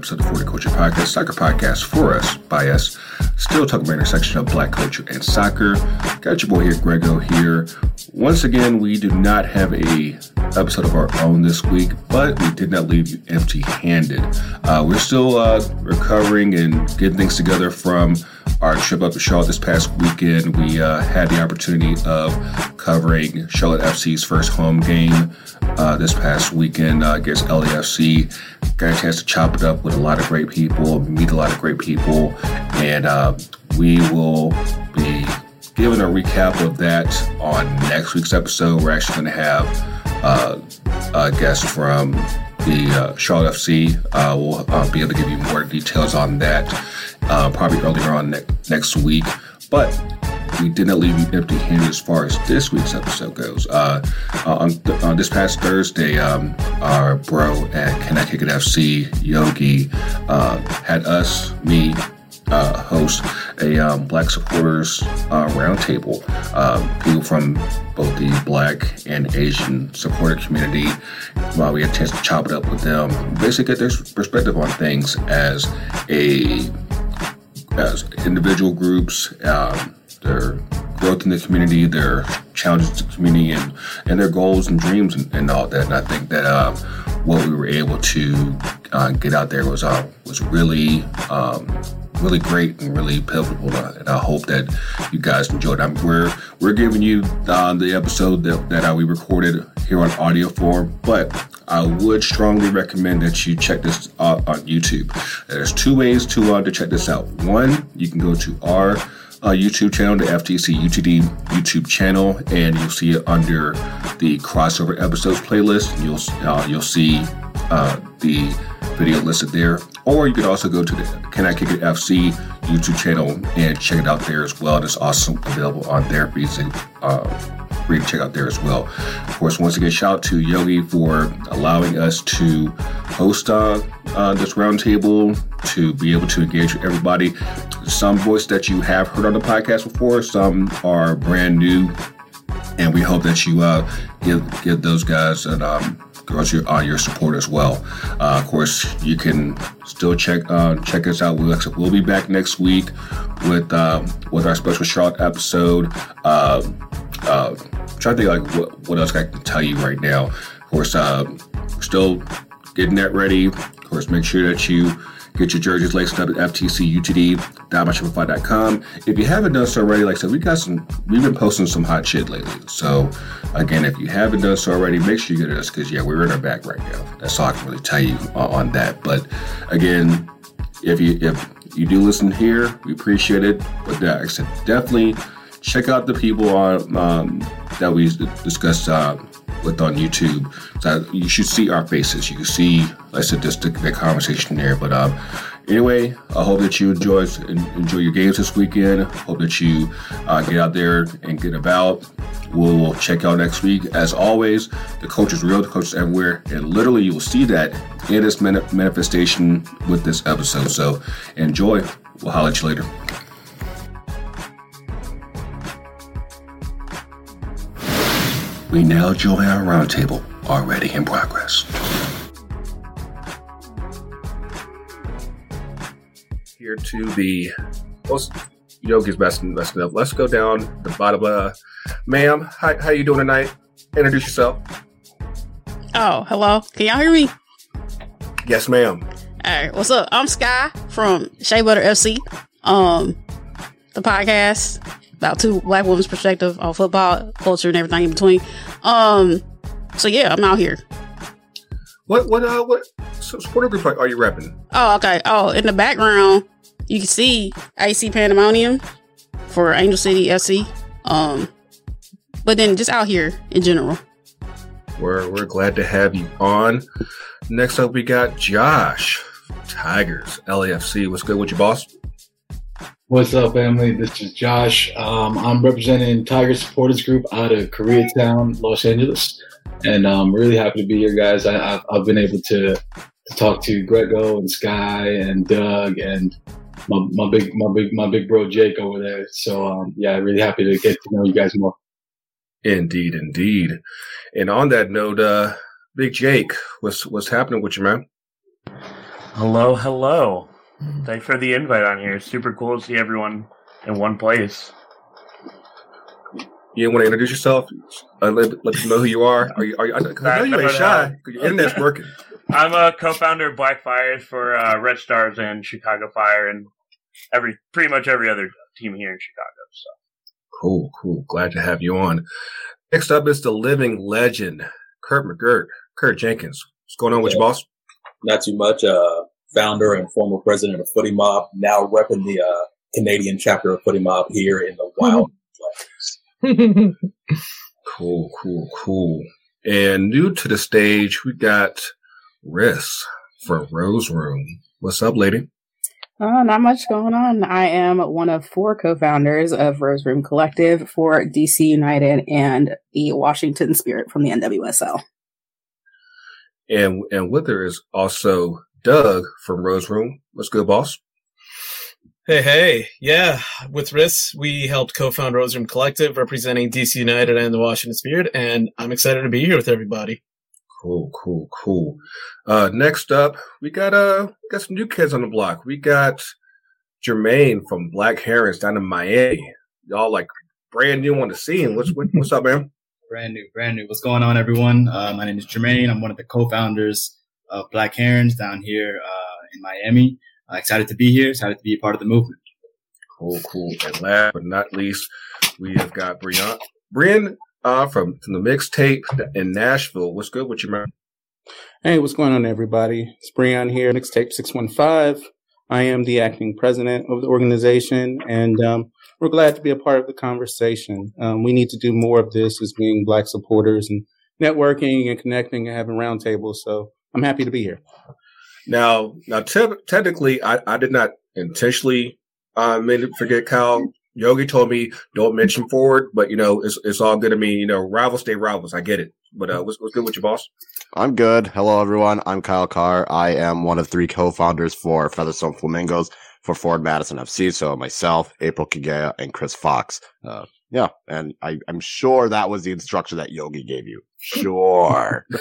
episode of the For the Culture Podcast, soccer podcast for us, by us. Still talking about intersection of black culture and soccer. Got your boy here, Grego here. Once again, we do not have a episode of our own this week, but we did not leave you empty-handed. Uh, we're still uh, recovering and getting things together from our trip up to Charlotte this past weekend. We uh, had the opportunity of covering Charlotte FC's first home game uh, this past weekend uh, against LAFC. Got a chance to chop it up with a lot of great people, meet a lot of great people, and uh, we will be giving a recap of that on next week's episode. We're actually going to have uh, a guest from the uh, Charlotte FC. We'll be able to give you more details on that uh, probably earlier on ne- next week. But we did not leave you empty handed as far as this week's episode goes. Uh, uh, on, th- on, this past Thursday, um, our bro at Can I Kick It FC, Yogi, uh, had us, me, uh, host a um, Black supporters uh, roundtable. Um, people from both the Black and Asian supporter community. While we had a chance to chop it up with them, basically get their perspective on things as a as individual groups. Um, their growth in the community, their challenges to the community, and, and their goals and dreams and, and all that. And I think that uh, what we were able to uh, get out there was uh, was really um, really great and really pivotal. And I hope that you guys enjoyed. I'm, we're we're giving you uh, the episode that, that uh, we recorded here on audio form, but I would strongly recommend that you check this out on YouTube. There's two ways to uh, to check this out. One, you can go to our uh, YouTube channel, the FTC UTD YouTube channel, and you'll see it under the crossover episodes playlist. You'll uh, you'll see uh, the video listed there, or you could also go to the Can I Kick It FC YouTube channel and check it out there as well. It's also available on there for to check out there as well. Of course, once again, shout out to Yogi for allowing us to host uh, uh, this roundtable to be able to engage with everybody. Some voice that you have heard on the podcast before, some are brand new, and we hope that you uh, give give those guys and um, girls your uh, your support as well. Uh, of course, you can still check uh, check us out. We'll, we'll be back next week with uh, with our special Charlotte episode. Uh, trying to think like what, what else I can tell you right now. Of course, uh, still getting that ready. Of course, make sure that you Get your jerseys laced up at ftcutd.com. If you haven't done so already, like I said, we got some, we've been posting some hot shit lately. So, again, if you haven't done so already, make sure you get us because, yeah, we're in our back right now. That's all I can really tell you on that. But again, if you, if you do listen here, we appreciate it. But like I said, definitely check out the people on, um, that we discussed uh, with on YouTube. You should see our faces. You can see, like I said, just the, the conversation there. But um, anyway, I hope that you enjoy enjoy your games this weekend. Hope that you uh, get out there and get about. We'll check out next week. As always, the coach is real, the coach is everywhere, and literally you will see that in this manifestation with this episode. So enjoy. We'll holler at you later. We now join our roundtable, already in progress. Here to the most Yogi's messing, messing up. Let's go down the bottom. Uh, ma'am, how, how you doing tonight? Introduce yourself. Oh, hello. Can y'all hear me? Yes, ma'am. All right. What's up? I'm Sky from Shea Butter FC. Um, the podcast about two black women's perspective on football, culture, and everything in between. Um, so yeah, I'm out here. What what uh what supporter group are you repping? Oh, okay. Oh, in the background, you can see AC Pandemonium for Angel City FC. Um, but then just out here in general. We're we're glad to have you on. Next up, we got Josh Tigers LAFC. What's good with you, boss? What's up, family? This is Josh. Um, I'm representing Tiger Supporters Group out of Koreatown, Los Angeles, and I'm really happy to be here, guys. I, have I've been able to, to talk to Grego and Sky and Doug and my, my big my big my big bro Jake over there. So um, yeah, really happy to get to know you guys more. Indeed, indeed. And on that note, uh, Big Jake, what's what's happening with you, man? Hello, hello. Thanks for the invite on here. Super cool to see everyone in one place. You want to introduce yourself? Uh, let, let us know who you are. Are you? Are you? I know you ain't shy. Your internet's working. I'm a co-founder of Black Fires for uh, Red Stars and Chicago Fire, and every pretty much every other team here in Chicago. So cool, cool. Glad to have you on. Next up is the living legend, Kurt McGirt, Kurt Jenkins. What's going on with you, boss? Not too much. Uh, founder and former president of Footie Mob, now repping the uh, Canadian chapter of Footie Mob here in the wild. cool, cool, cool. And new to the stage, we got Riss for Rose Room. What's up, lady? Uh, not much going on. I am one of four co-founders of Rose Room Collective for DC United and the Washington Spirit from the NWSL. And and with her is also Doug from Rose Room. What's good, boss? Hey, hey. Yeah, with Riss, we helped co-found Rose Room Collective representing DC United and the Washington Spirit, and I'm excited to be here with everybody. Cool, cool, cool. Uh, next up, we got uh, we got some new kids on the block. We got Jermaine from Black Herons down in Miami. Y'all like brand new on the scene. What's what, what's up, man? Brand new, brand new. What's going on, everyone? Uh, my name is Jermaine. I'm one of the co-founders of Black Herons down here uh, in Miami. Uh, excited to be here. Excited to be a part of the movement. Cool, cool. And last but not least, we have got Brian. Brian uh, from, from the mixtape in Nashville. What's good with you, man? Hey, what's going on, everybody? It's Brian here, mixtape 615. I am the acting president of the organization, and um, we're glad to be a part of the conversation. Um, we need to do more of this as being Black supporters and networking and connecting and having roundtables. So I'm happy to be here. Now, now, te- technically, I, I did not intentionally uh, made it forget Kyle. Yogi told me don't mention Forward, but you know it's it's all good to me. You know, rivals stay rivals. I get it. But uh, what's, what's good with your boss? I'm good. Hello, everyone. I'm Kyle Carr. I am one of three co-founders for Featherstone Flamingos for Forward Madison FC. So myself, April Kigea, and Chris Fox. Uh, yeah, and I, I'm sure that was the instruction that Yogi gave you. Sure.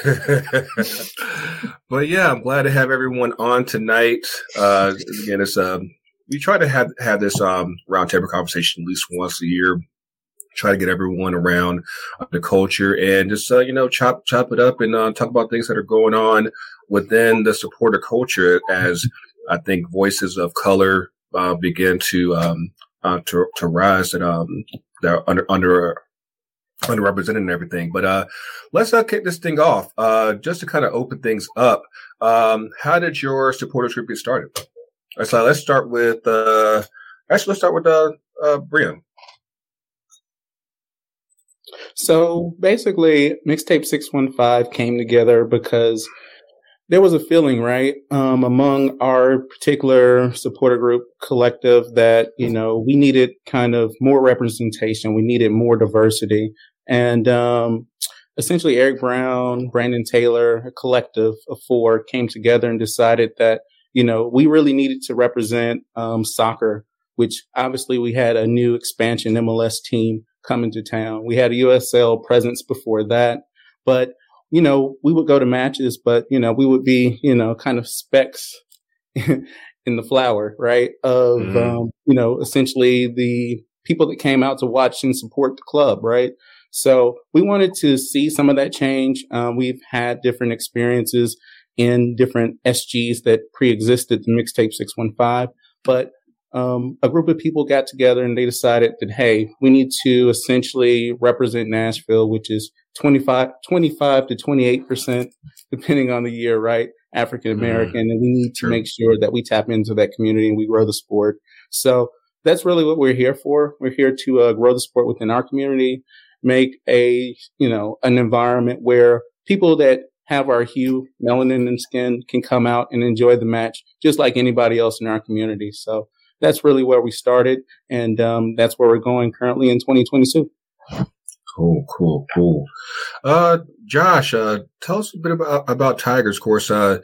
but yeah, I'm glad to have everyone on tonight. Uh, again, it's um, we try to have have this um roundtable conversation at least once a year. Try to get everyone around the culture and just uh, you know chop chop it up and uh, talk about things that are going on within the supporter culture as I think voices of color uh, begin to um, uh, to to rise and um, they're under under underrepresented and everything. But uh, let's uh, kick this thing off. Uh, just to kind of open things up. Um, how did your supporters group get started? So let's start with uh, actually let's start with uh, uh Brian. So basically, mixtape six one five came together because there was a feeling, right, um, among our particular supporter group collective that, you know, we needed kind of more representation. We needed more diversity. And, um, essentially Eric Brown, Brandon Taylor, a collective of four came together and decided that, you know, we really needed to represent, um, soccer, which obviously we had a new expansion MLS team coming to town. We had a USL presence before that, but you know, we would go to matches, but, you know, we would be, you know, kind of specks in the flower, right? Of, mm-hmm. um, you know, essentially the people that came out to watch and support the club, right? So we wanted to see some of that change. Um, we've had different experiences in different SGs that pre-existed the mixtape 615, but um, a group of people got together and they decided that, hey, we need to essentially represent Nashville, which is 25, 25 to 28%, depending on the year, right? African American. Mm-hmm. And we need to make sure that we tap into that community and we grow the sport. So that's really what we're here for. We're here to uh, grow the sport within our community, make a, you know, an environment where people that have our hue, melanin and skin can come out and enjoy the match just like anybody else in our community. So that's really where we started. And um, that's where we're going currently in 2022. Cool, cool, cool. Uh, Josh, uh, tell us a bit about, about Tigers. Of course, uh,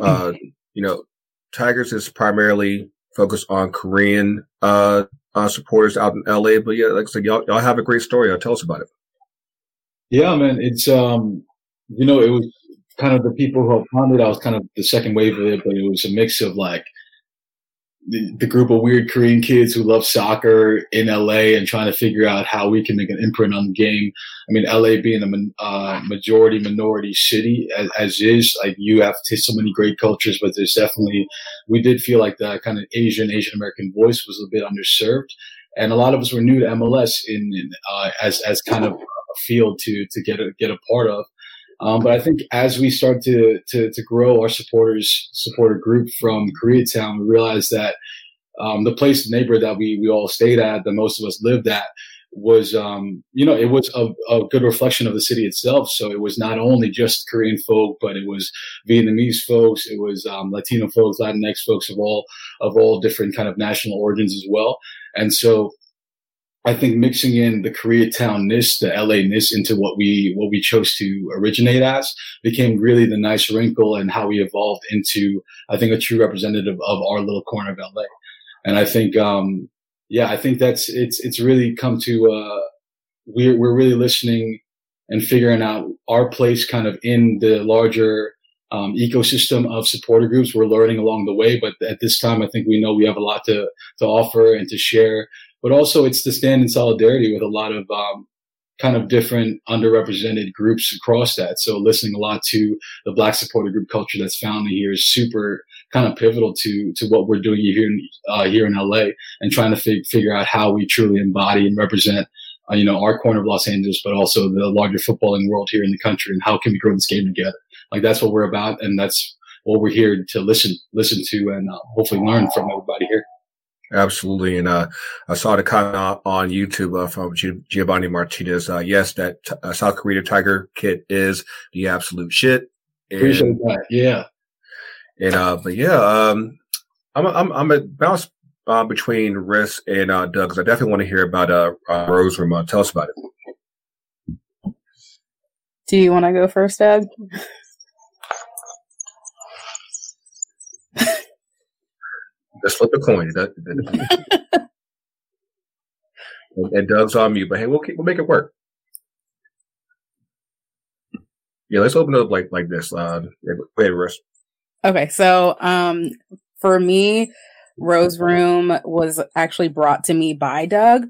uh, you know, Tigers is primarily focused on Korean uh, uh, supporters out in LA. But yeah, like I said, y'all, y'all have a great story. Tell us about it. Yeah, man. It's um, you know, it was kind of the people who it. I was kind of the second wave of it, but it was a mix of like the, group of weird Korean kids who love soccer in LA and trying to figure out how we can make an imprint on the game. I mean, LA being a uh, majority minority city as, as, is, like you have so many great cultures, but there's definitely, we did feel like the kind of Asian, Asian American voice was a bit underserved. And a lot of us were new to MLS in, in uh, as, as kind of a field to, to get a, get a part of. Um, but I think as we start to, to, to grow our supporters supporter group from Koreatown, we realized that um, the place, the neighborhood that we we all stayed at, that most of us lived at, was um, you know it was a, a, good reflection of the city itself. So it was not only just Korean folk, but it was Vietnamese folks, it was um, Latino folks, Latinx folks of all of all different kind of national origins as well. And so I think mixing in the Koreatown Koreatownness, the LA-ness into what we what we chose to originate as became really the nice wrinkle and how we evolved into I think a true representative of our little corner of LA. And I think um, yeah, I think that's it's it's really come to uh, we're we're really listening and figuring out our place kind of in the larger um, ecosystem of supporter groups. We're learning along the way, but at this time, I think we know we have a lot to to offer and to share but also it's to stand in solidarity with a lot of um, kind of different underrepresented groups across that. So listening a lot to the Black supporter group culture that's found here is super kind of pivotal to to what we're doing here in uh, here in LA and trying to fig- figure out how we truly embody and represent. Uh, you know, our corner of Los Angeles, but also the larger footballing world here in the country, and how can we grow this game together? Like that's what we're about, and that's what we're here to listen, listen to, and uh, hopefully learn from everybody here. Absolutely. And uh, I saw the comment on YouTube uh, from Giovanni Martinez. Uh, yes, that t- uh, South Korea Tiger kit is the absolute shit. And, Appreciate that. Yeah. And uh, but yeah, um, I'm a, I'm I'm a bounce uh, between Riss and uh, Doug because I definitely want to hear about uh, uh Rose Room. Uh, tell us about it. Do you want to go first, Doug? Just flip a coin. and Doug's on mute, but hey, we'll keep, we'll make it work. Yeah, let's open it up like like this. Uh, wait, Russ. Okay, so um, for me, Rose Room was actually brought to me by Doug.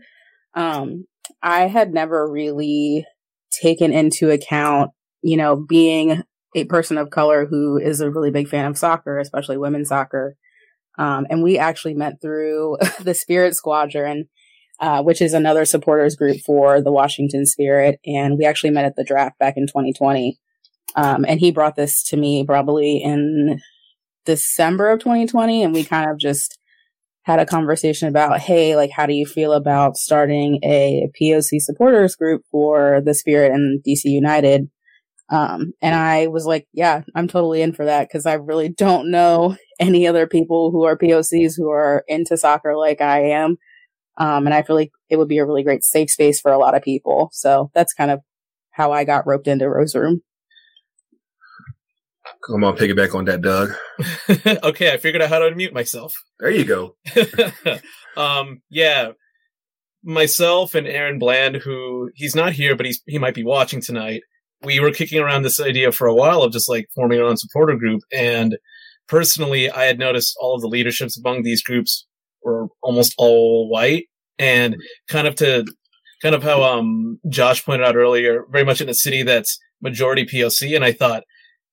Um, I had never really taken into account, you know, being a person of color who is a really big fan of soccer, especially women's soccer, um, and we actually met through the Spirit Squadron, uh, which is another supporters group for the Washington Spirit. And we actually met at the draft back in 2020. Um, and he brought this to me probably in December of 2020. And we kind of just had a conversation about, hey, like, how do you feel about starting a POC supporters group for the Spirit and DC United? Um, and I was like, yeah, I'm totally in for that because I really don't know any other people who are POCs who are into soccer like I am. Um, and I feel like it would be a really great safe space for a lot of people. So that's kind of how I got roped into Rose Room. Come on, piggyback on that, Doug. okay, I figured out how to unmute myself. There you go. um, yeah, myself and Aaron Bland, who he's not here, but he's he might be watching tonight we were kicking around this idea for a while of just like forming our own supporter group. And personally, I had noticed all of the leaderships among these groups were almost all white and kind of to kind of how um Josh pointed out earlier, very much in a city that's majority POC. And I thought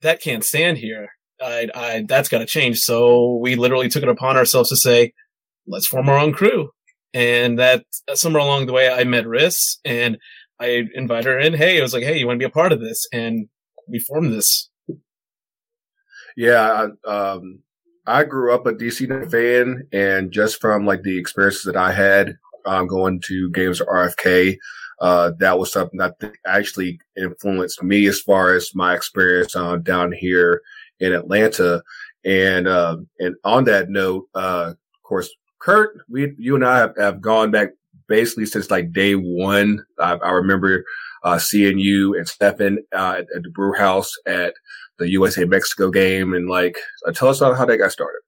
that can't stand here. I, I that's got to change. So we literally took it upon ourselves to say, let's form our own crew. And that somewhere along the way, I met Riss and I invited her in. Hey, I was like, hey, you want to be a part of this? And we formed this. Yeah, I, um, I grew up a DC fan, and just from like the experiences that I had um, going to games at RFK, uh, that was something that actually influenced me as far as my experience uh, down here in Atlanta. And uh, and on that note, uh, of course, Kurt, we you and I have, have gone back basically since like day one. I, I remember uh, seeing you and Stefan uh, at, at, the brew house at the USA Mexico game. And like, uh, tell us about how that got started.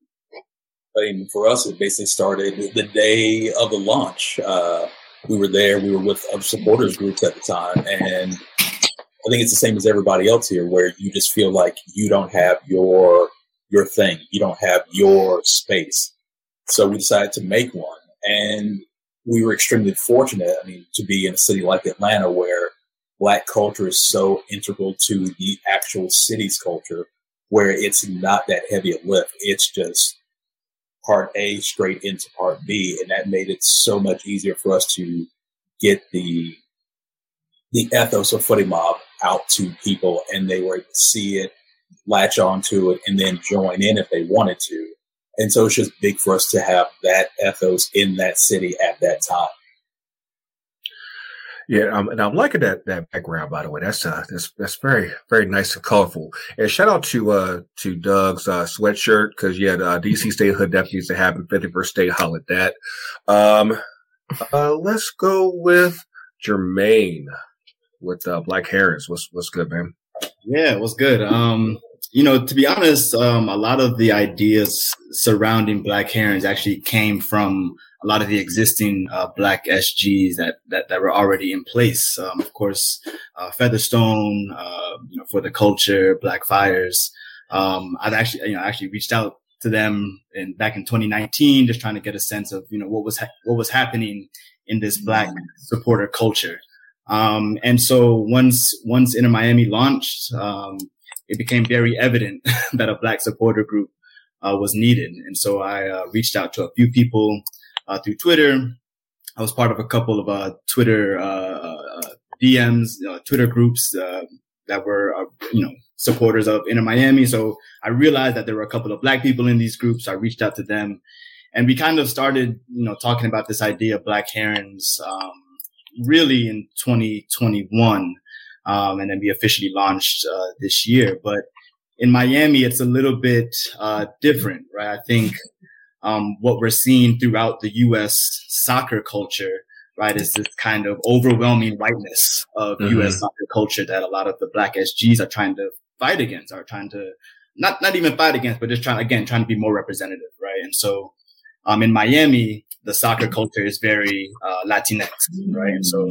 I mean, for us, it basically started the day of the launch. Uh, we were there. We were with other supporters groups at the time, and I think it's the same as everybody else here, where you just feel like you don't have your your thing, you don't have your space. So we decided to make one, and we were extremely fortunate. I mean, to be in a city like Atlanta, where Black culture is so integral to the actual city's culture, where it's not that heavy a lift. It's just part A straight into part B, and that made it so much easier for us to get the the ethos of Footie Mob out to people, and they were able to see it, latch onto it, and then join in if they wanted to. And so it's just big for us to have that ethos in that city at that time. Yeah, um, and I'm liking that that background. By the way, that's uh, that's that's very very nice and colorful. And shout out to uh to Doug's uh, sweatshirt because yeah, the uh, DC State Hood definitely needs to happen. 51st State, holla at that. Um, uh, let's go with Jermaine with uh, Black Herons. What's what's good, man? Yeah, what's good? Um, you know, to be honest, um, a lot of the ideas surrounding Black Herons actually came from a lot of the existing uh, Black SGs that, that, that were already in place. Um, of course, uh, Featherstone, uh, you know, for the culture, Black Fires. Um, I've actually, you know, actually reached out to them in back in 2019, just trying to get a sense of, you know, what was, ha- what was happening in this Black supporter culture. Um, and so once, once Inter Miami launched, um, it became very evident that a black supporter group uh, was needed. And so I uh, reached out to a few people uh, through Twitter. I was part of a couple of uh, Twitter uh, uh, DMs, Twitter groups that were, you know, supporters of Inter Miami. So I realized that there were a couple of black people in these groups. I reached out to them and we kind of started, you know, talking about this idea of black herons, um, really in 2021. Um, and then we officially launched uh, this year. But in Miami, it's a little bit uh, different, right? I think um, what we're seeing throughout the U.S. soccer culture, right, is this kind of overwhelming whiteness of mm-hmm. U.S. soccer culture that a lot of the Black SGs are trying to fight against, are trying to not not even fight against, but just trying again trying to be more representative, right? And so, um, in Miami, the soccer culture is very uh, Latinx, right? And so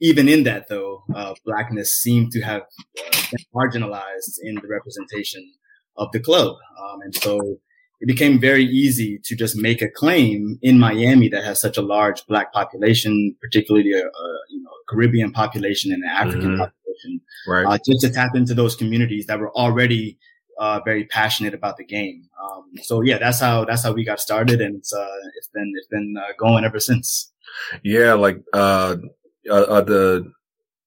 even in that though, uh, blackness seemed to have uh, been marginalized in the representation of the club. Um, and so it became very easy to just make a claim in Miami that has such a large black population, particularly a, a you know, Caribbean population and an African mm-hmm. population, right. Uh, just to tap into those communities that were already uh, very passionate about the game. Um, so yeah, that's how that's how we got started, and it's uh, it's been it's been uh, going ever since. Yeah, like uh, uh, the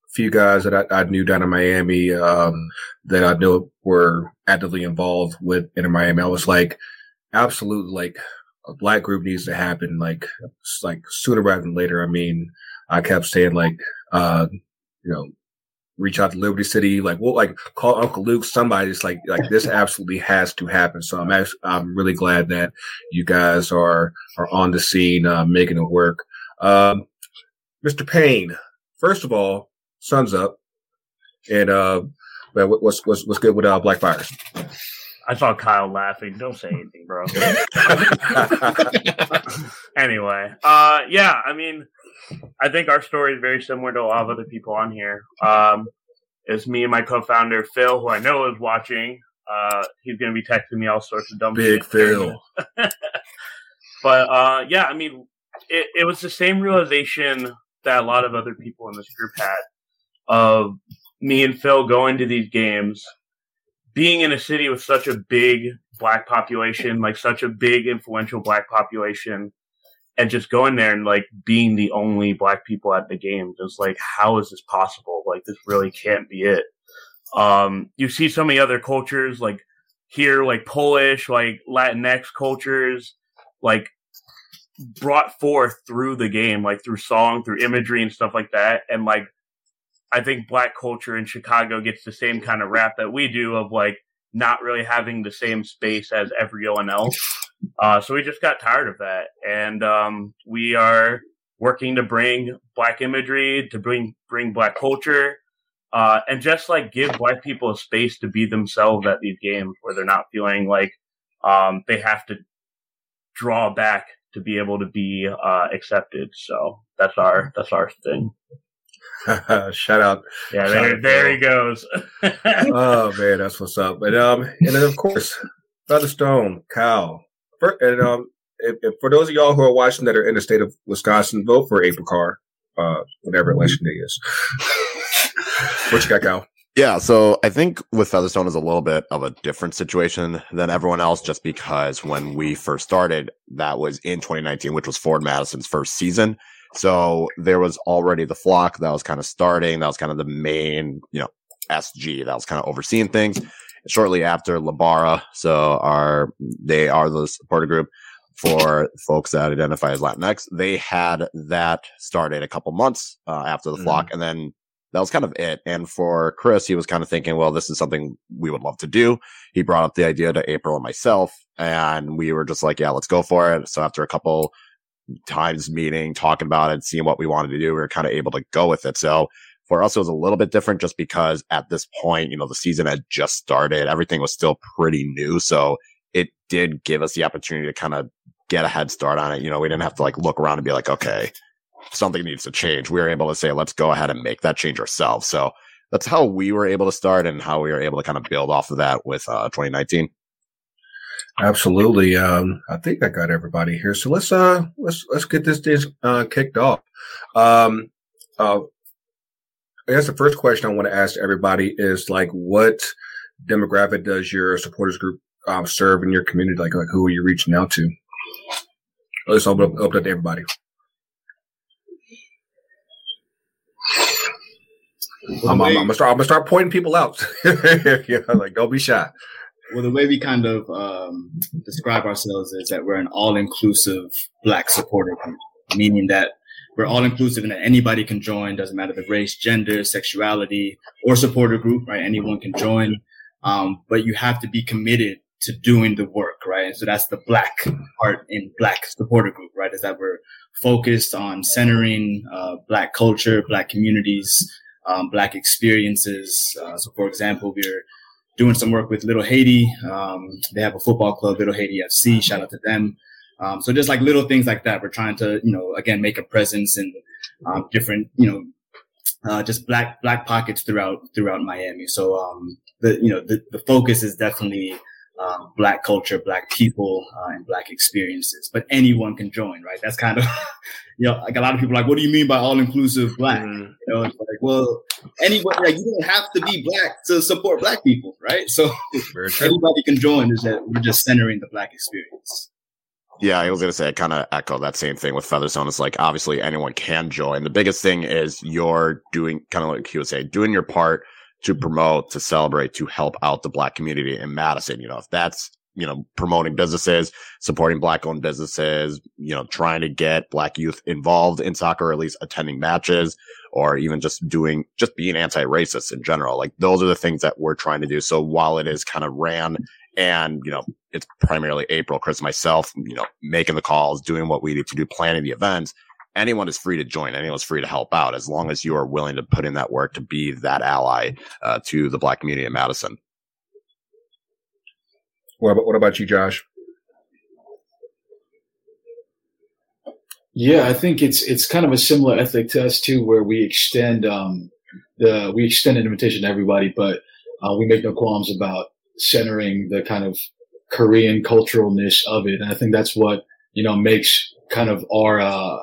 few guys that I, I, knew down in Miami um, that I knew were actively involved with in Miami, I was like, absolutely, like a black group needs to happen, like like sooner rather than later. I mean, I kept saying like, uh, you know, reach out to Liberty City, like, well, like call Uncle Luke, somebody's like, like this absolutely has to happen. So I'm actually, I'm really glad that you guys are, are on the scene, uh, making it work. Um, Mr. Payne, first of all, sun's up, and uh, what's what's what's good with uh, Black Fires? I saw Kyle laughing. Don't say anything, bro. anyway, uh, yeah, I mean, I think our story is very similar to a lot of other people on here. Um, it's me and my co-founder Phil, who I know is watching. Uh, he's going to be texting me all sorts of dumb Big shit. Phil. but uh, yeah, I mean, it, it was the same realization that a lot of other people in this group had of me and Phil going to these games, being in a city with such a big black population, like such a big influential black population, and just going there and like being the only black people at the game. Just like, how is this possible? Like, this really can't be it. Um, you see so many other cultures like here, like Polish, like Latinx cultures, like brought forth through the game, like through song, through imagery and stuff like that. And like, I think black culture in Chicago gets the same kind of rap that we do of like not really having the same space as everyone else. Uh, so we just got tired of that. And, um, we are working to bring black imagery, to bring, bring black culture, uh, and just like give black people a space to be themselves at these games where they're not feeling like, um, they have to draw back to be able to be uh, accepted. So that's our that's our thing. Shout out. Yeah, Shout there, out there he goes. oh man, that's what's up. But um, and then of course, Featherstone, Kyle, for, and um, if, if, for those of y'all who are watching that are in the state of Wisconsin, vote for April Carr, uh, whatever election day is. what you got, Kyle? Yeah, so I think with Featherstone is a little bit of a different situation than everyone else, just because when we first started, that was in 2019, which was Forward Madison's first season. So there was already the flock that was kind of starting. That was kind of the main, you know, SG that was kind of overseeing things. Shortly after Labara, so our they are the supporter group for folks that identify as Latinx. They had that started a couple months uh, after the flock, and then that was kind of it. And for Chris, he was kind of thinking, well, this is something we would love to do. He brought up the idea to April and myself, and we were just like, yeah, let's go for it. So after a couple times meeting, talking about it, seeing what we wanted to do, we were kind of able to go with it. So for us, it was a little bit different just because at this point, you know, the season had just started. Everything was still pretty new. So it did give us the opportunity to kind of get a head start on it. You know, we didn't have to like look around and be like, okay, something needs to change. We were able to say, let's go ahead and make that change ourselves. So that's how we were able to start and how we were able to kind of build off of that with uh, 2019. Absolutely. Um, I think I got everybody here. So let's uh let's let's get this thing uh kicked off. Um uh I guess the first question I want to ask everybody is like what demographic does your supporters group um serve in your community? Like like who are you reaching out to? Let's open up, open up to everybody. I'm, I'm, I'm gonna start. I'm gonna start pointing people out. like don't be shy. Well, the way we kind of um, describe ourselves is that we're an all-inclusive Black supporter group, meaning that we're all-inclusive and that anybody can join. Doesn't matter the race, gender, sexuality, or supporter group. Right? Anyone can join, um, but you have to be committed to doing the work. Right? And so that's the Black part in Black supporter group. Right? Is that we're focused on centering uh, Black culture, Black communities, um, Black experiences. Uh, so, for example, we're doing some work with Little Haiti. Um, they have a football club, Little Haiti FC. Shout out to them. Um, so just like little things like that, we're trying to, you know, again, make a presence in um, different, you know, uh, just black black pockets throughout throughout Miami. So um, the you know the, the focus is definitely um, black culture, black people, uh, and black experiences. But anyone can join, right? That's kind of you know like a lot of people are like, what do you mean by all inclusive black? You know, it's like well, anyone like you don't have to be black to support black people, right? So everybody can join. Is that we're just centering the black experience. Yeah, I was gonna say I kind of echo that same thing with Featherstone. It's like obviously anyone can join. The biggest thing is you're doing kind of like he would say, doing your part to promote, to celebrate, to help out the black community in Madison. You know, if that's you know promoting businesses, supporting black owned businesses, you know, trying to get black youth involved in soccer, or at least attending matches, or even just doing just being anti-racist in general. Like those are the things that we're trying to do. So while it is kind of ran and you know it's primarily April, Chris, myself, you know, making the calls, doing what we need to do, planning the events. Anyone is free to join. Anyone's free to help out as long as you are willing to put in that work to be that ally uh, to the black community in Madison. What about, what about you, Josh? Yeah, I think it's it's kind of a similar ethic to us too, where we extend um, the we extend an invitation to everybody, but uh, we make no qualms about centering the kind of Korean culturalness of it, and I think that's what you know makes kind of our uh,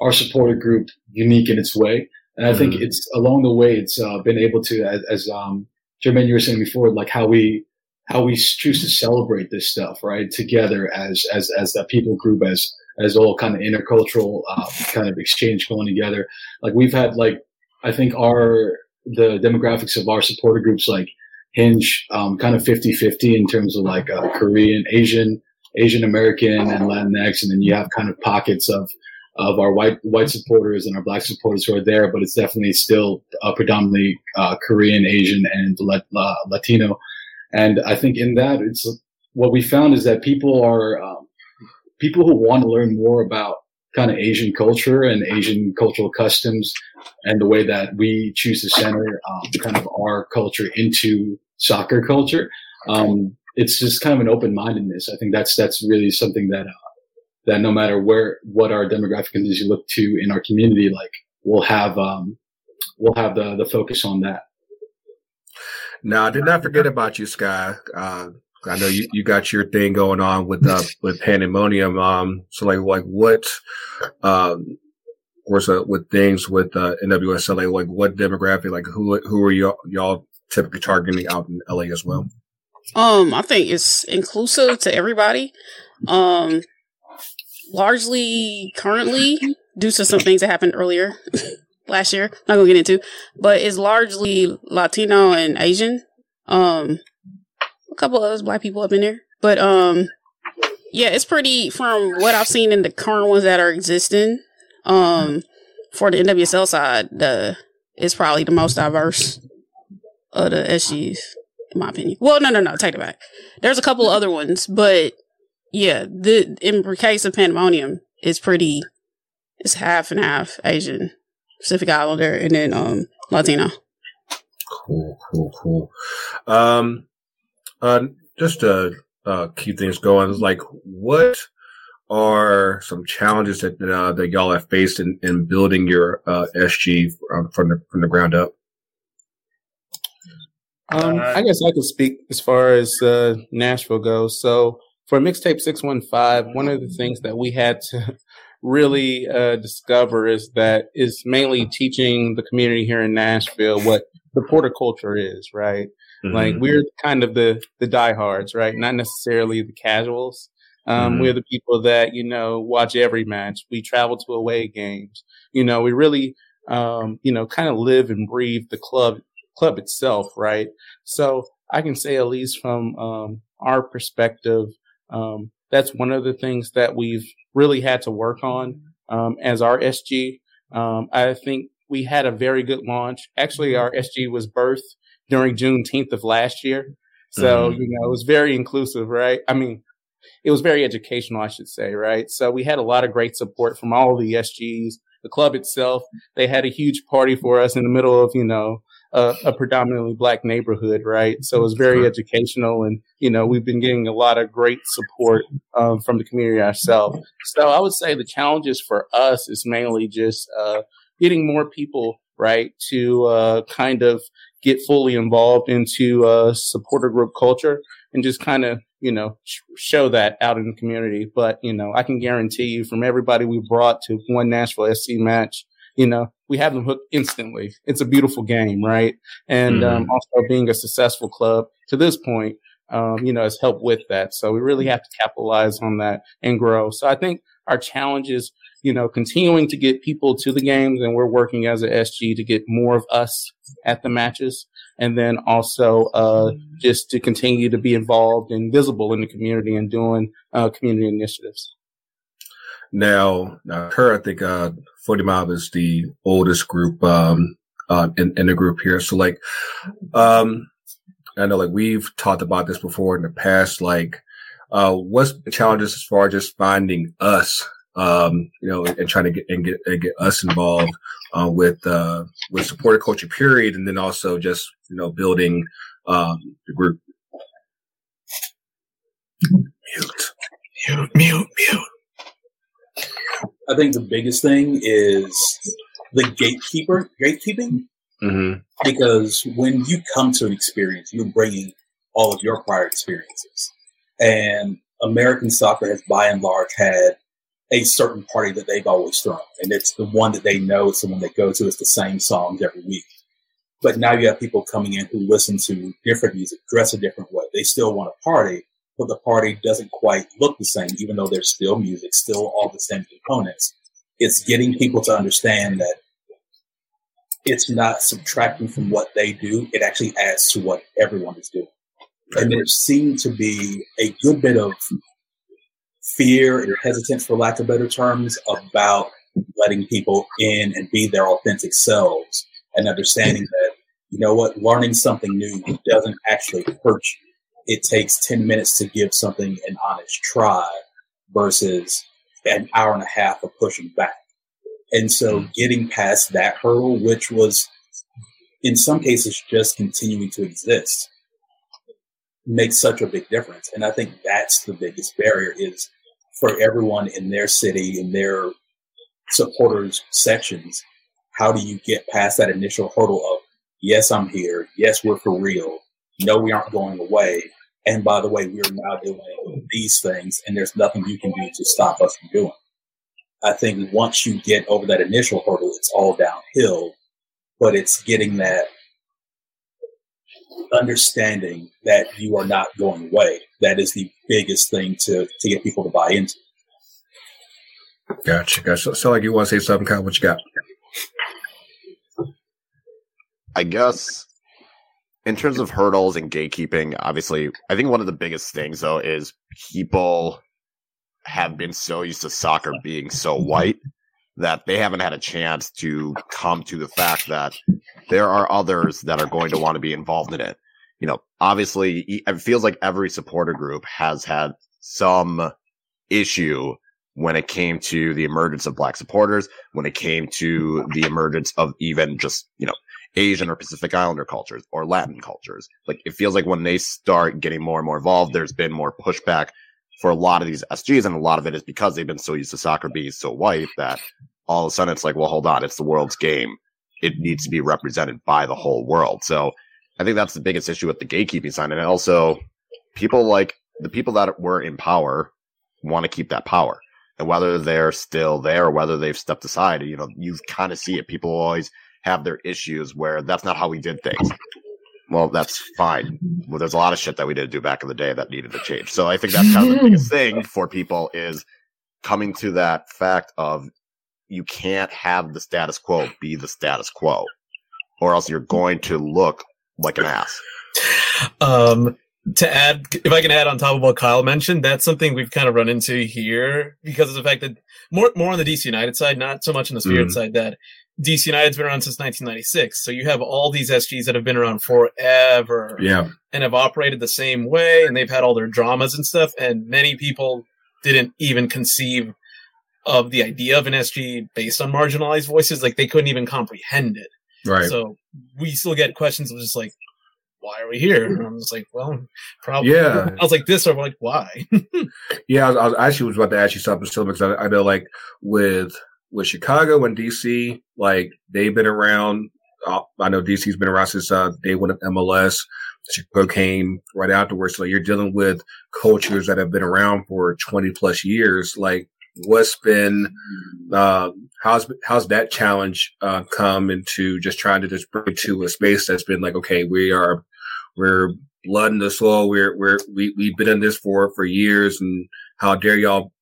our supporter group unique in its way. And I think Mhm. it's along the way it's uh, been able to, as, as um, Jermaine you were saying before, like how we how we choose to celebrate this stuff, right? Together as as as that people group, as as all kind of intercultural uh, kind of exchange going together. Like we've had like I think our the demographics of our supporter groups like hinge um, kind of 50-50 in terms of like uh, Korean, Asian, Asian American, and Latinx, and then you have kind of pockets of of our white white supporters and our black supporters who are there, but it's definitely still uh, predominantly uh, Korean, Asian, and uh, Latino. And I think in that, it's what we found is that people are um, people who want to learn more about kind of Asian culture and Asian cultural customs and the way that we choose to center um, kind of our culture into soccer culture. Um, it's just kind of an open mindedness. I think that's that's really something that uh, that no matter where what our demographic is you look to in our community, like we'll have um, we'll have the the focus on that. Now, I did not forget about you, Sky. Uh, I know you, you got your thing going on with uh, with Pandemonium. Um, so like like what um was uh, with things with uh, NWSL like, like what demographic like who who are y'all y'all typically targeting out in LA as well? Um, I think it's inclusive to everybody. Um, largely currently due to some things that happened earlier last year. Not gonna get into, but it's largely Latino and Asian. Um, a couple of us black people up in there, but um, yeah, it's pretty from what I've seen in the current ones that are existing. Um, for the NWSL side, the it's probably the most diverse of the SGs, in my opinion. Well, no, no, no, take it back. There's a couple other ones, but yeah, the in the case of Pandemonium, it's pretty. It's half and half Asian, Pacific Islander, and then um Latino. Cool, cool, cool. Um, uh, just to uh, keep things going, like what are some challenges that uh, that y'all have faced in, in building your uh, SG from, from the from the ground up? Um, I guess I can speak as far as uh, Nashville goes. So for mixtape six one five, one of the things that we had to really uh, discover is that is mainly teaching the community here in Nashville what the porter culture is, right? Mm-hmm. Like we're kind of the the diehards, right? Not necessarily the casuals. Um, mm-hmm. We're the people that you know watch every match. We travel to away games. You know, we really, um, you know, kind of live and breathe the club club itself, right? So I can say at least from um, our perspective, um, that's one of the things that we've really had to work on um, as our SG. Um, I think we had a very good launch. Actually, our SG was birthed during Juneteenth of last year. So, mm-hmm. you know, it was very inclusive, right? I mean, it was very educational, I should say, right? So we had a lot of great support from all the SGs. The club itself, they had a huge party for us in the middle of, you know, a, a, predominantly black neighborhood, right? So it was very educational, and you know we've been getting a lot of great support um, from the community ourselves. So I would say the challenges for us is mainly just uh, getting more people right to uh, kind of get fully involved into uh, supporter group culture and just kind of you know sh- show that out in the community. But you know I can guarantee you from everybody we brought to one Nashville SC match you know, we have them hooked instantly. It's a beautiful game, right? And um, mm-hmm. um, also being a successful club to this point, um, you know, has helped with that. So we really have to capitalize on that and grow. So I think our challenge is, you know, continuing to get people to the games, and we're working as a SG to get more of us at the matches, and then also uh, just to continue to be involved and visible in the community and doing uh, community initiatives. Now, now, her, I think, uh, Footie Mob is the oldest group, um, uh, in, in the group here. So like, um, I know like we've talked about this before in the past, like, uh, what's the challenges as far as just finding us, um, you know, and, trying to get, and get, and get us involved, uh, with, uh, with supporter culture period. And then also just, you know, building, um, the group. Mute, mute, mute, mute. I think the biggest thing is the gatekeeper, gatekeeping. Mm-hmm. Because when you come to an experience, you're bringing all of your prior experiences. And American soccer has by and large had a certain party that they've always thrown. And it's the one that they know, it's the one they go to, it's the same songs every week. But now you have people coming in who listen to different music, dress a different way. They still want to party, but the party doesn't quite look the same, even though there's still music, still all the same components. It's getting people to understand that it's not subtracting from what they do. It actually adds to what everyone is doing. And there seemed to be a good bit of fear and hesitance, for lack of better terms, about letting people in and be their authentic selves and understanding that, you know what, learning something new doesn't actually hurt you it takes 10 minutes to give something an honest try versus an hour and a half of pushing back. And so mm. getting past that hurdle, which was in some cases just continuing to exist, makes such a big difference. And I think that's the biggest barrier is for everyone in their city, in their supporters sections, how do you get past that initial hurdle of yes, I'm here, yes, we're for real, no, we aren't going away, and by the way, we are now doing these things, and there's nothing you can do to stop us from doing. I think once you get over that initial hurdle, it's all downhill, but it's getting that understanding that you are not going away. That is the biggest thing to, to get people to buy into. Gotcha. Gotcha. So, like you want to say something, Kyle? What you got? I guess in terms of hurdles and gatekeeping, obviously, I think one of the biggest things though is people have been so used to soccer being so white that they haven't had a chance to come to the fact that there are others that are going to want to be involved in it. You know, obviously, it feels like every supporter group has had some issue when it came to the emergence of black supporters, when it came to the emergence of even just, you know, Asian or Pacific Islander cultures or Latin cultures. Like it feels like when they start getting more and more involved, there's been more pushback for a lot of these SGs. And a lot of it is because they've been so used to soccer being so white that all of a sudden it's like, well, hold on. It's the world's game. It needs to be represented by the whole world. So I think that's the biggest issue with the gatekeeping sign. And also people like the people that were in power want to keep that power and whether they're still there or whether they've stepped aside, you know, you kind of see it. People always have their issues where that's not how we did things. Well, that's fine. Well, there's a lot of shit that we did do back in the day that needed to change. So I think that's kind of the biggest thing for people is coming to that fact of you can't have the status quo be the status quo or else you're going to look like an ass. Um, to add, if I can add on top of what Kyle mentioned, that's something we've kind of run into here because of the fact that more more on the DC United side, not so much on the Spirit mm. side. That DC United's been around since 1996, so you have all these SGs that have been around forever, yeah, and have operated the same way, and they've had all their dramas and stuff. And many people didn't even conceive of the idea of an SG based on marginalized voices; like they couldn't even comprehend it. Right. So we still get questions of just like, why are we here? And I was like, well, probably. Yeah. I was like, this, or like, why? yeah, I, was, I, was, actually was about to ask you something still because I, I, know, like, with with Chicago and DC, like they've been around. Uh, I know DC's been around since uh, day one of MLS. Chicago came right afterwards. So you're dealing with cultures that have been around for 20 plus years. Like, what's been uh, how's how's that challenge uh, come into just trying to just bring to a space that's been like okay we are we're blood in the soil we're we're we, we've been in this for for years and how dare y'all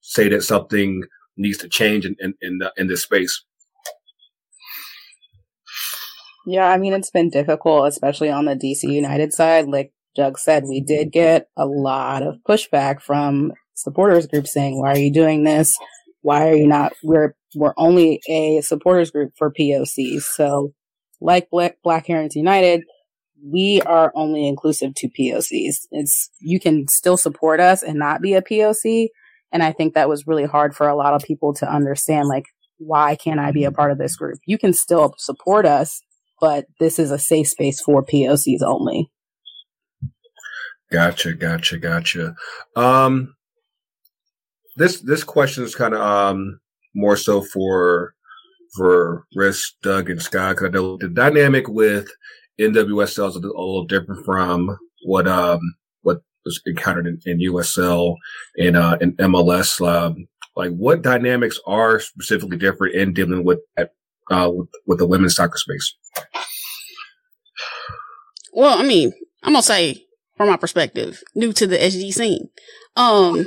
say that something needs to change in in in, the, in this space yeah i mean it's been difficult especially on the dc united side like Jug said, we did get a lot of pushback from supporters groups saying, why are you doing this? Why are you not? We're, we're only a supporters group for POCs. So like Black, Black Herons United, we are only inclusive to POCs. It's, you can still support us and not be a POC. And I think that was really hard for a lot of people to understand, like, why can't I be a part of this group? You can still support us, but this is a safe space for POCs only. Gotcha, gotcha, gotcha. Um, this this question is kind of um more so for for Risk, Doug, and Scott because I know the dynamic with NWSL is a, little different from what um encountered in, in USL and uh in MLS. Um, like what dynamics are specifically different in dealing with uh with, with the women's soccer space? Well, I mean, I'm gonna say from my perspective, new to the SG scene. Um,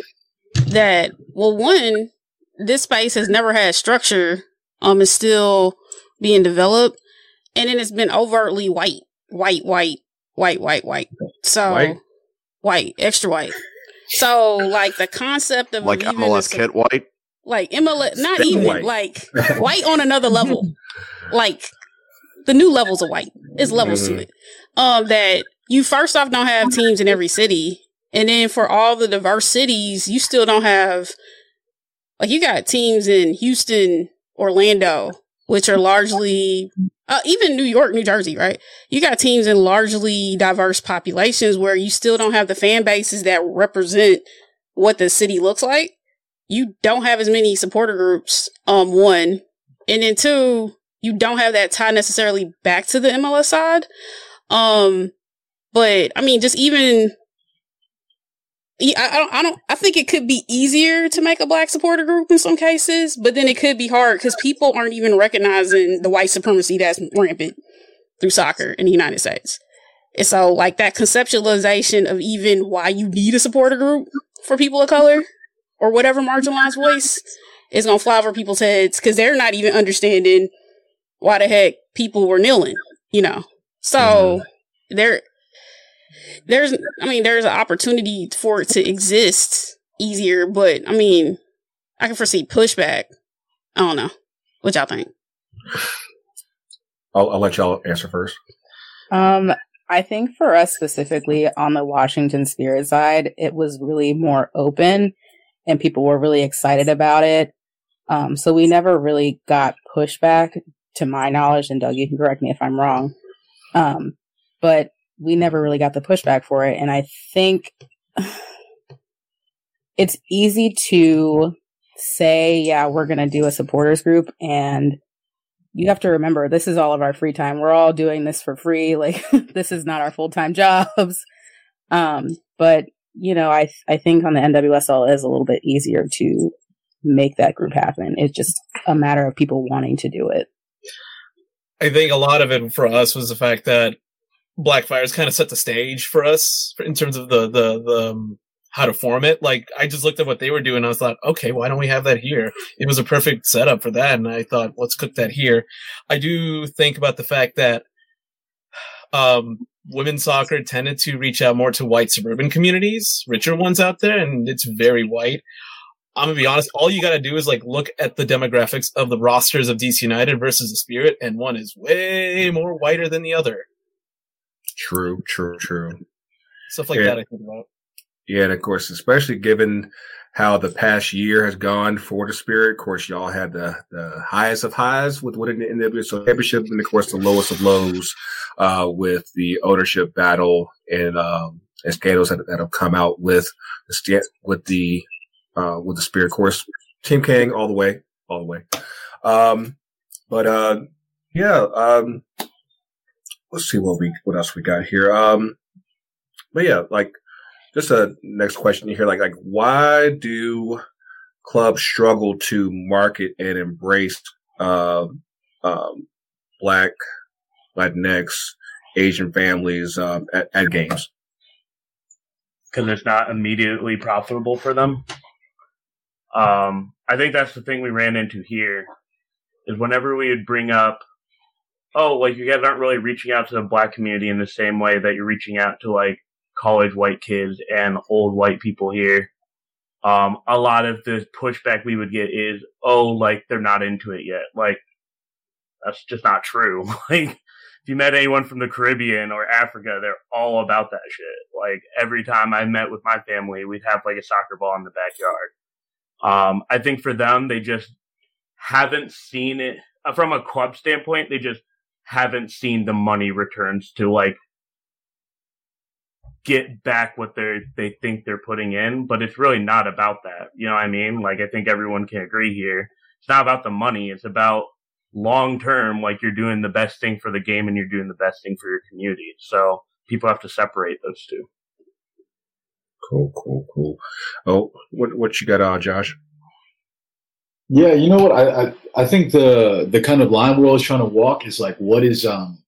that well one this space has never had structure um is still being developed and then it's been overtly white white white white white white so white, white extra white. So like the concept of like MLS kit white? Like MLS not even white. like white on another level. Like the new levels of white. Is levels mm-hmm. to it. Um that you first off don't have teams in every city and then for all the diverse cities, you still don't have, like, you got teams in Houston, Orlando, which are largely, uh, even New York, New Jersey, right? You got teams in largely diverse populations where you still don't have the fan bases that represent what the city looks like. You don't have as many supporter groups, um, one. And then two, you don't have that tie necessarily back to the MLS side. Um, but I mean, just even I, I don't, I don't, I think it could be easier to make a black supporter group in some cases, but then it could be hard because people aren't even recognizing the white supremacy that's rampant through soccer in the United States. And so, like that conceptualization of even why you need a supporter group for people of color or whatever marginalized voice is gonna fly over people's heads because they're not even understanding why the heck people were kneeling, you know. So mm-hmm. there there's I mean there's an opportunity for it to exist easier, but I mean I can foresee pushback. I don't know. What y'all think? I'll, I'll let y'all answer first. Um, I think for us specifically on the Washington Spirit side, it was really more open and people were really excited about it. Um, so we never really got pushback to my knowledge, and Doug, you can correct me if I'm wrong. Um, but we never really got the pushback for it. And I think it's easy to say, yeah, we're going to do a supporters group. And you have to remember, this is all of our free time. We're all doing this for free. Like, this is not our full time jobs. Um, but, you know, I, I think on the NWSL is a little bit easier to make that group happen. It's just a matter of people wanting to do it. I think a lot of it for us was the fact that Blackfires kind of set the stage for us in terms of the the the um, how to form it. Like I just looked at what they were doing. I was like, okay, why don't we have that here? It was a perfect setup for that, and I thought, let's cook that here. I do think about the fact that um, women's soccer tended to reach out more to white suburban communities, richer ones out there, and it's very white. I'm gonna be honest. All you gotta do is like look at the demographics of the rosters of DC United versus the Spirit, and one is way more whiter than the other. True, true, true. Stuff like yeah. that I think about. Yeah, and of course, especially given how the past year has gone for the Spirit. Of course, y'all had the, the highest of highs with winning the NWSL championship, and of course, the lowest of lows uh, with the ownership battle and um, and scandals that, that have come out with the with the uh, with the Spirit. Of course, Team King all the way, all the way. Um, but uh, yeah, um, let's see what we what else we got here. Um, but yeah, like just a next question here, like like why do clubs struggle to market and embrace uh, um, black, Latinx, Asian families um, at, at games? Because it's not immediately profitable for them. Um, I think that's the thing we ran into here. Is whenever we would bring up oh, like you guys aren't really reaching out to the black community in the same way that you're reaching out to like college white kids and old white people here. Um, a lot of the pushback we would get is, oh, like they're not into it yet. Like that's just not true. like if you met anyone from the Caribbean or Africa, they're all about that shit. Like every time I met with my family, we'd have like a soccer ball in the backyard. Um, I think for them, they just haven't seen it uh, from a club standpoint. They just haven't seen the money returns to like get back what they they think they're putting in, but it's really not about that. You know what I mean? Like I think everyone can agree here. It's not about the money. It's about long term, like you're doing the best thing for the game and you're doing the best thing for your community. So people have to separate those two. Cool, cool, cool. Oh, what what you got on, Josh? Yeah, you know what? I, I, I think the the kind of line we're always trying to walk is like, what is um,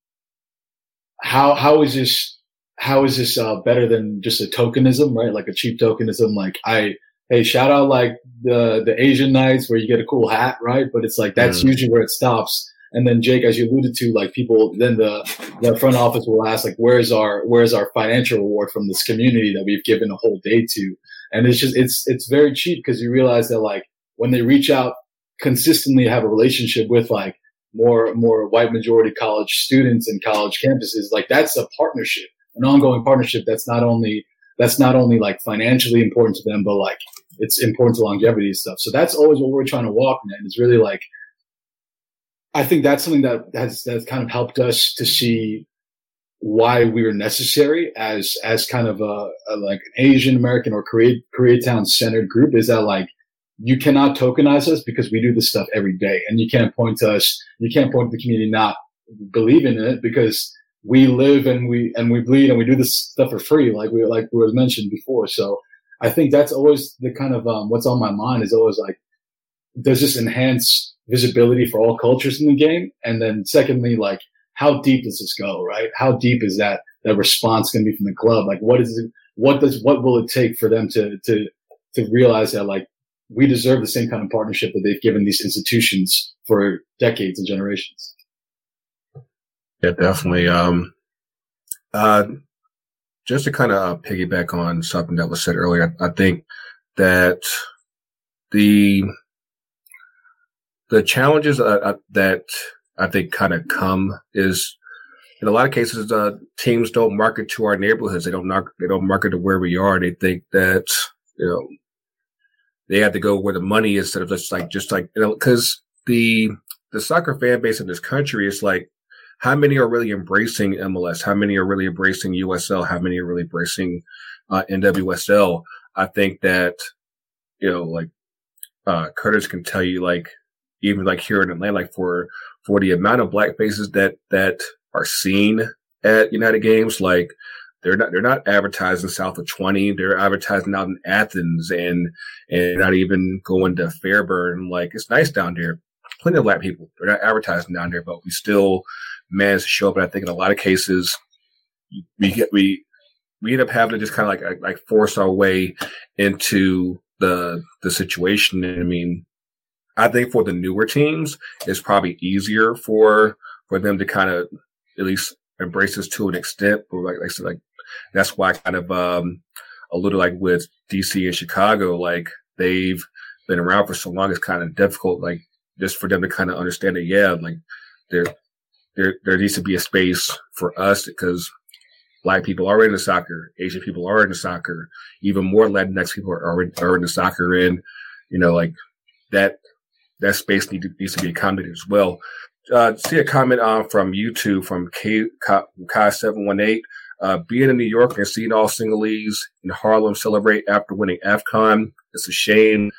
how how is this how is this uh, better than just a tokenism, right? Like a cheap tokenism. Like I hey, shout out like the the Asian nights where you get a cool hat, right? But it's like that's mm. usually where it stops. And then Jake, as you alluded to, like people, then the the front office will ask like, where's our where's our financial reward from this community that we've given a whole day to? And it's just it's it's very cheap because you realize that like when they reach out consistently have a relationship with like more more white majority college students and college campuses, like that's a partnership, an ongoing partnership that's not only that's not only like financially important to them, but like it's important to longevity stuff. So that's always what we're trying to walk, man. It's really like I think that's something that has that's kind of helped us to see why we were necessary as as kind of a, a like an Asian American or Korea Koreatown centered group is that like you cannot tokenize us because we do this stuff every day, and you can't point to us. You can't point to the community not believing in it because we live and we and we bleed and we do this stuff for free, like we like was mentioned before. So I think that's always the kind of um, what's on my mind is always like does this enhance visibility for all cultures in the game, and then secondly, like how deep does this go, right? How deep is that that response going to be from the club? Like what is it? What does what will it take for them to to to realize that like we deserve the same kind of partnership that they've given these institutions for decades and generations. Yeah, definitely. Um, uh, just to kind of piggyback on something that was said earlier, I, think that the the challenges uh, uh that I think kind of come is in a lot of cases, uh, teams don't market to our neighborhoods. They don't market, they don't market to where we are. They think that you know they had to go where the money is instead of just like just like you know because the the soccer fan base in this country is like how many are really embracing MLS? How many are really embracing USL? How many are really embracing uh, NWSL? I think that you know like uh, Curtis can tell you like even like here in Atlanta like for for the amount of black faces that that are seen at United Games like they're not they're not advertising south of 20 they're advertising out in athens and and not even going to fairburn. Like it's nice down there. Plenty of black people they're not advertising down there but we still manage to show up. And i think in a lot of cases we get we we end up having to just kind of like like force our way into the the situation. I mean i think for the newer teams it's probably easier for for them to kind of at least embrace this to an extent. But like I said, like that's why I kind of, um, a little like with DC and Chicago, like they've been around for so long, it's kind of difficult, like just for them to kind of understand that, yeah, like there, there, there needs to be a space for us because black people are into soccer, Asian people are into soccer, even more Latinx people are, are, are into soccer. And, you know, like that, that space need to, needs to be accommodated as well. Uh, see a comment on uh, from YouTube from K, Kai718. Uh, being in New York and seeing all Senegalese in Harlem celebrate after winning AFCON, it's a shame.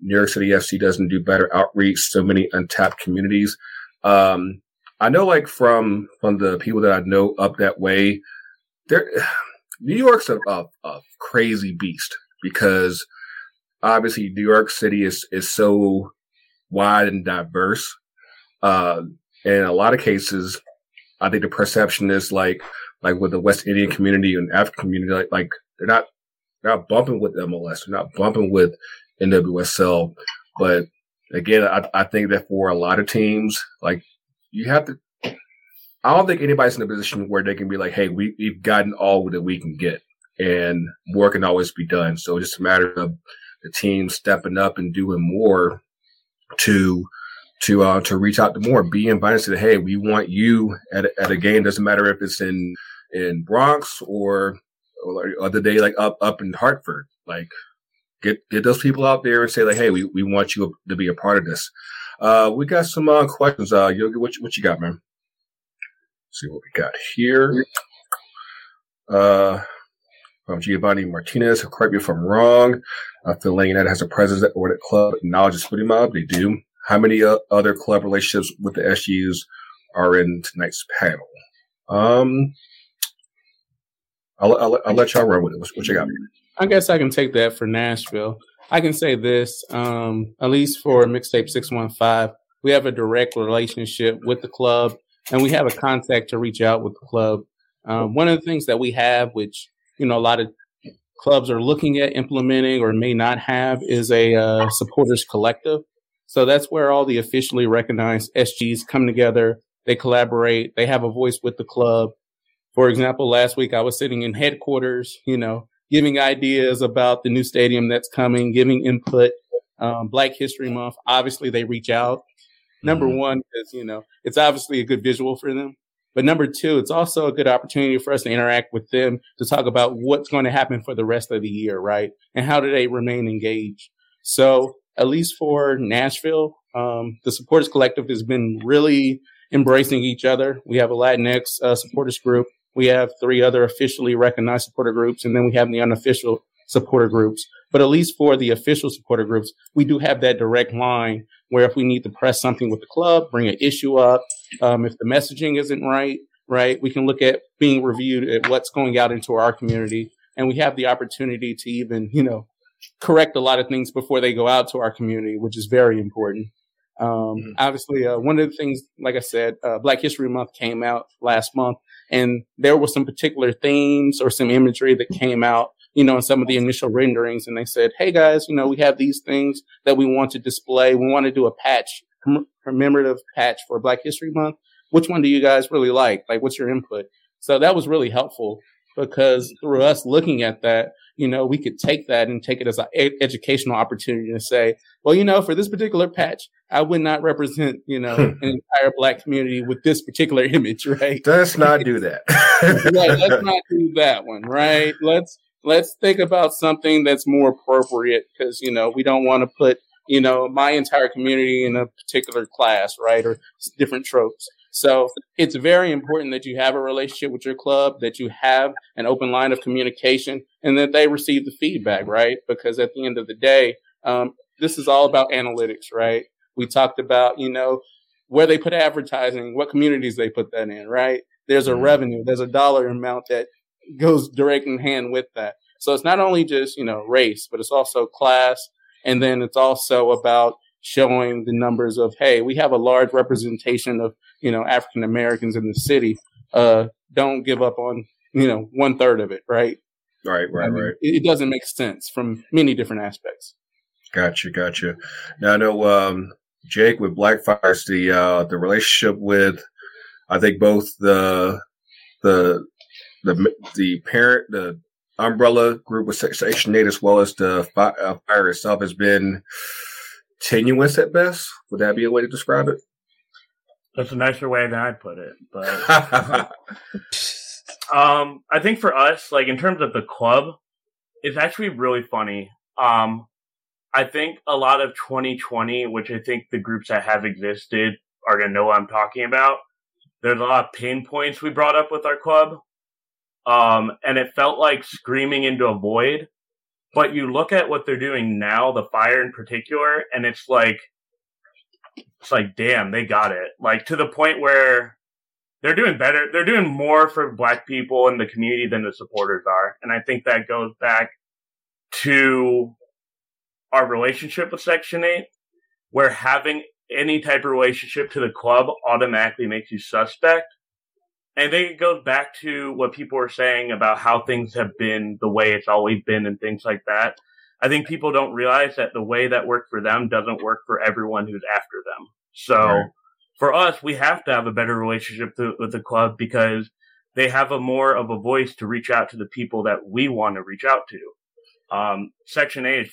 New York City FC doesn't do better outreach. So many untapped communities. Um, I know, like from from the people that I know up that way, there, New York's a, a, a crazy beast because obviously New York City is is so wide and diverse. Uh, in a lot of cases, I think the perception is like, like with the West Indian community and African community, like, like they're not they're not bumping with MLS, they're not bumping with NWSL. But again, I, I think that for a lot of teams, like you have to. I don't think anybody's in a position where they can be like, "Hey, we, we've gotten all that we can get, and more can always be done." So it's just a matter of the team stepping up and doing more to to uh, to reach out to more, be invited to, hey, we want you at a, at a game. Doesn't matter if it's in in Bronx or, or other day like up up in Hartford. Like get get those people out there and say like, hey, we, we want you to be a part of this. Uh, we got some uh, questions. Uh, Yogi, what what you got, man? Let's see what we got here. Uh, from Giovanni Martinez. Correct me if I'm wrong. I feel has a presence at Ornate Club. Knowledge is Footie Mob. They do. How many uh, other club relationships with the SUs are in tonight's panel? Um, I'll, I'll, I'll let y'all run with it. What, what you got? I guess I can take that for Nashville. I can say this, um, at least for mixtape 615, we have a direct relationship with the club and we have a contact to reach out with the club. Um, one of the things that we have, which, you know, a lot of clubs are looking at implementing or may not have is a uh, supporters collective. So that's where all the officially recognized SGs come together. They collaborate. They have a voice with the club. For example, last week I was sitting in headquarters, you know, giving ideas about the new stadium that's coming, giving input. Um, Black History Month, obviously they reach out. Number mm-hmm. one is, you know, it's obviously a good visual for them. But number two, it's also a good opportunity for us to interact with them to talk about what's going to happen for the rest of the year, right? And how do they remain engaged? So at least for Nashville, um, the supporters collective has been really embracing each other. We have a Latinx uh, supporters group. We have three other officially recognized supporter groups, and then we have the unofficial supporter groups. But at least for the official supporter groups, we do have that direct line where if we need to press something with the club, bring an issue up, um, if the messaging isn't right, right, we can look at being reviewed at what's going out into our community. And we have the opportunity to even, you know, correct a lot of things before they go out to our community, which is very important. Um, mm-hmm. Obviously, uh, one of the things, like I said, uh, Black History Month came out last month, and there were some particular themes or some imagery that came out, you know, in some of the initial renderings. And they said, "Hey guys, you know, we have these things that we want to display. We want to do a patch, commemorative patch for Black History Month. Which one do you guys really like? Like, what's your input?" So that was really helpful because through us looking at that, you know, we could take that and take it as an educational opportunity to say, well, you know, for this particular patch, I would not represent, you know, hmm. an entire black community with this particular image, right? Let's not do that. right, let's not do that one, right? Let's let's think about something that's more appropriate because you know we don't want to put you know my entire community in a particular class, right, or different tropes. So it's very important that you have a relationship with your club, that you have an open line of communication, and that they receive the feedback, right? Because at the end of the day, um, this is all about analytics, right? We talked about, you know, where they put advertising, what communities they put that in, right? There's a mm-hmm. revenue, there's a dollar amount that goes direct in hand with that. So it's not only just, you know, race, but it's also class. And then it's also about showing the numbers of, hey, we have a large representation of you know, African Americans in the city, uh, don't give up on, you know, one third of it, right? Right, right, I mean, right. It, doesn't make sense from many different aspects. Gotcha, gotcha. Now I know um, Jake with Blackfires, the uh, the relationship with I think both the the the the parent the umbrella group with Section Eight as well as the uh, fire itself has been tenuous at best. Would that be a way to describe it? That's a nicer way than I'd put it. But um, I think for us, like in terms of the club, it's actually really funny. Um, I think a lot of 2020, which I think the groups that have existed are gonna know what I'm talking about. There's a lot of pain points we brought up with our club. Um, and it felt like screaming into a void. But you look at what they're doing now, the fire in particular, and it's like it's like, damn, they got it. Like to the point where they're doing better. They're doing more for black people in the community than the supporters are. And I think that goes back to our relationship with Section 8, where having any type of relationship to the club automatically makes you suspect. And I think it goes back to what people are saying about how things have been the way it's always been and things like that. I think people don't realize that the way that worked for them doesn't work for everyone who's after them. So right. for us, we have to have a better relationship to, with the club because they have a more of a voice to reach out to the people that we want to reach out to. Um, Section 8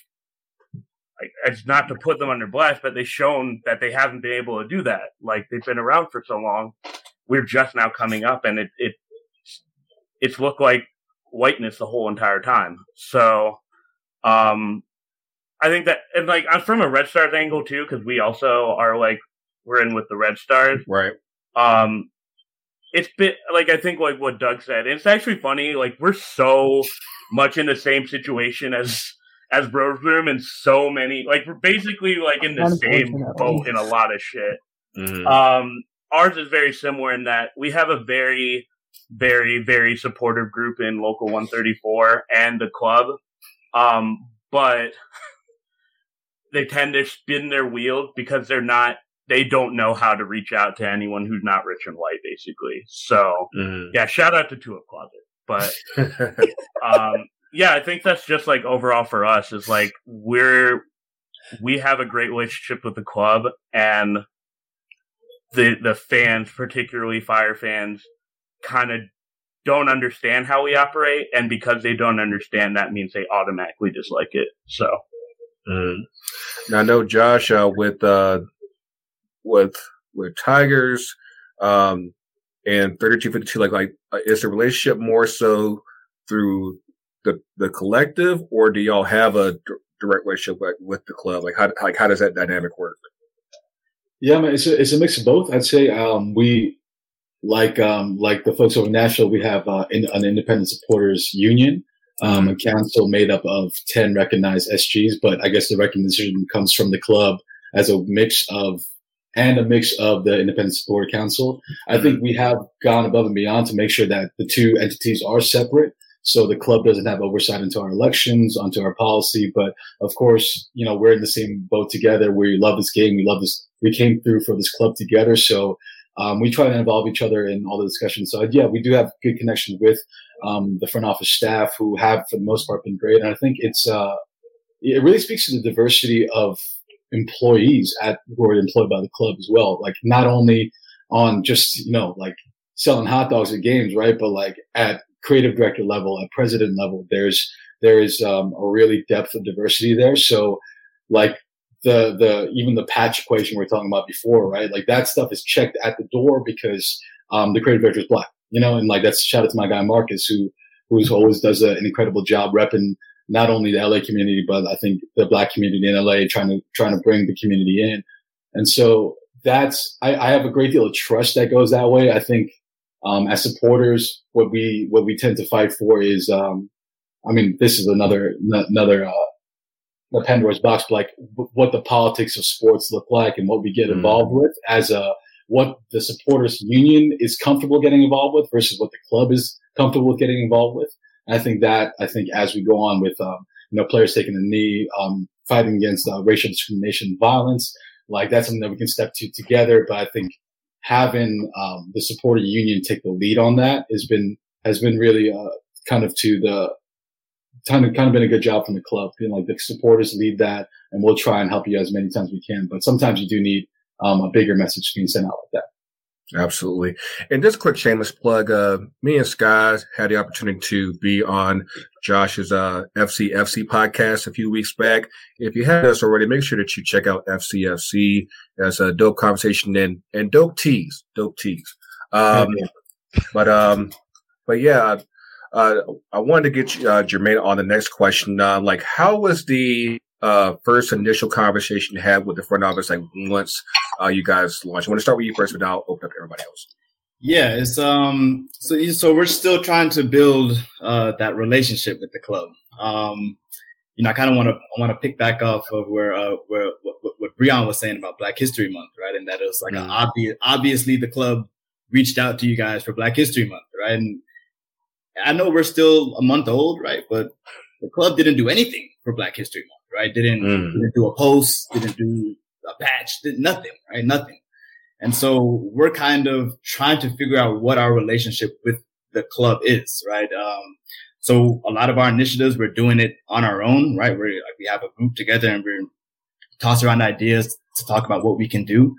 it's not to put them under blast, but they've shown that they haven't been able to do that. Like they've been around for so long. We're just now coming up and it, it, it's looked like whiteness the whole entire time. So, um, I think that, and like, I'm from a Red Stars angle too, because we also are like, we're in with the Red Stars. Right. Um, it's been, like, I think like what Doug said, it's actually funny, like, we're so much in the same situation as, as Rose Room and so many, like, we're basically like in the same boat in a lot of shit. Mm-hmm. Um, ours is very similar in that we have a very, very, very supportive group in Local 134 and the club. Um, but they tend to spin their wheels because they're not they don't know how to reach out to anyone who's not rich and white, basically. So mm-hmm. yeah, shout out to Tulip Closet. But um, yeah, I think that's just like overall for us is like we're we have a great relationship with the club and the the fans, particularly fire fans, kind of don't understand how we operate, and because they don't understand, that means they automatically dislike it. So, mm. now I know Josh uh, with uh, with with Tigers um, and thirty two fifty two. Like, like uh, is the relationship more so through the the collective, or do y'all have a direct relationship with, with the club? Like, how like how does that dynamic work? Yeah, I mean, it's a, it's a mix of both. I'd say um, we like um, like the folks over Nashville, we have uh, in, an independent supporters union, um, a council made up of 10 recognized SGs, but I guess the recognition comes from the club as a mix of and a mix of the Independent Supporter Council. I think we have gone above and beyond to make sure that the two entities are separate. So the club doesn't have oversight into our elections, onto our policy. But of course, you know, we're in the same boat together. We love this game. We love this. We came through for this club together. So um, we try to involve each other in all the discussions. So yeah, we do have good connection with um, the front office staff who have, for the most part, been great. And I think it's uh, it really speaks to the diversity of employees at who are employed by the club as well. Like not only on just you know like selling hot dogs at games, right? But like at creative director level, at president level, there's there is um, a really depth of diversity there. So like the the even the patch equation we are talking about before, right? Like that stuff is checked at the door because um, the creative director is black, you know, and like that's shout out to my guy Marcus who who's always does a, an incredible job repping not only the LA community, but I think the black community in LA trying to, trying to bring the community in. And so that's, I, I have a great deal of trust that goes that way. I think, um, as supporters, what we, what we tend to fight for is, um, I mean, this is another, n- another, uh, the Pandora's box, but like what the politics of sports look like and what we get mm. involved with as a, what the supporters union is comfortable getting involved with versus what the club is comfortable with getting involved with. I think that I think as we go on with um, you know players taking a knee, um, fighting against uh, racial discrimination, violence, like that's something that we can step to together. But I think having um, the supporter union take the lead on that has been has been really uh, kind of to the kind of kind of been a good job from the club. Being like the supporters lead that, and we'll try and help you as many times we can. But sometimes you do need um, a bigger message being sent out like that. Absolutely. And just a quick shameless plug. Uh, me and Sky had the opportunity to be on Josh's, uh, FCFC podcast a few weeks back. If you haven't us already, make sure that you check out FCFC. That's a dope conversation and, and dope teas, dope teas. Um, but, um, but yeah, uh, I wanted to get uh, Jermaine on the next question. Uh, like, how was the uh, first initial conversation you had with the front office, like once uh, you guys launched? I want to start with you first, but now I'll open up to everybody else. Yeah, it's um, so so we're still trying to build uh, that relationship with the club. Um, you know, I kind of want to I want to pick back off of where uh, where what, what Breon was saying about Black History Month, right? And that it was like mm. obvious. Obviously, the club reached out to you guys for Black History Month, right? And I know we're still a month old, right? But the club didn't do anything for Black History Month right? Didn't, mm. didn't do a post, didn't do a patch, did nothing, right? Nothing. And so we're kind of trying to figure out what our relationship with the club is, right? Um, so a lot of our initiatives, we're doing it on our own, right? We're like, we have a group together and we're tossing around ideas to talk about what we can do.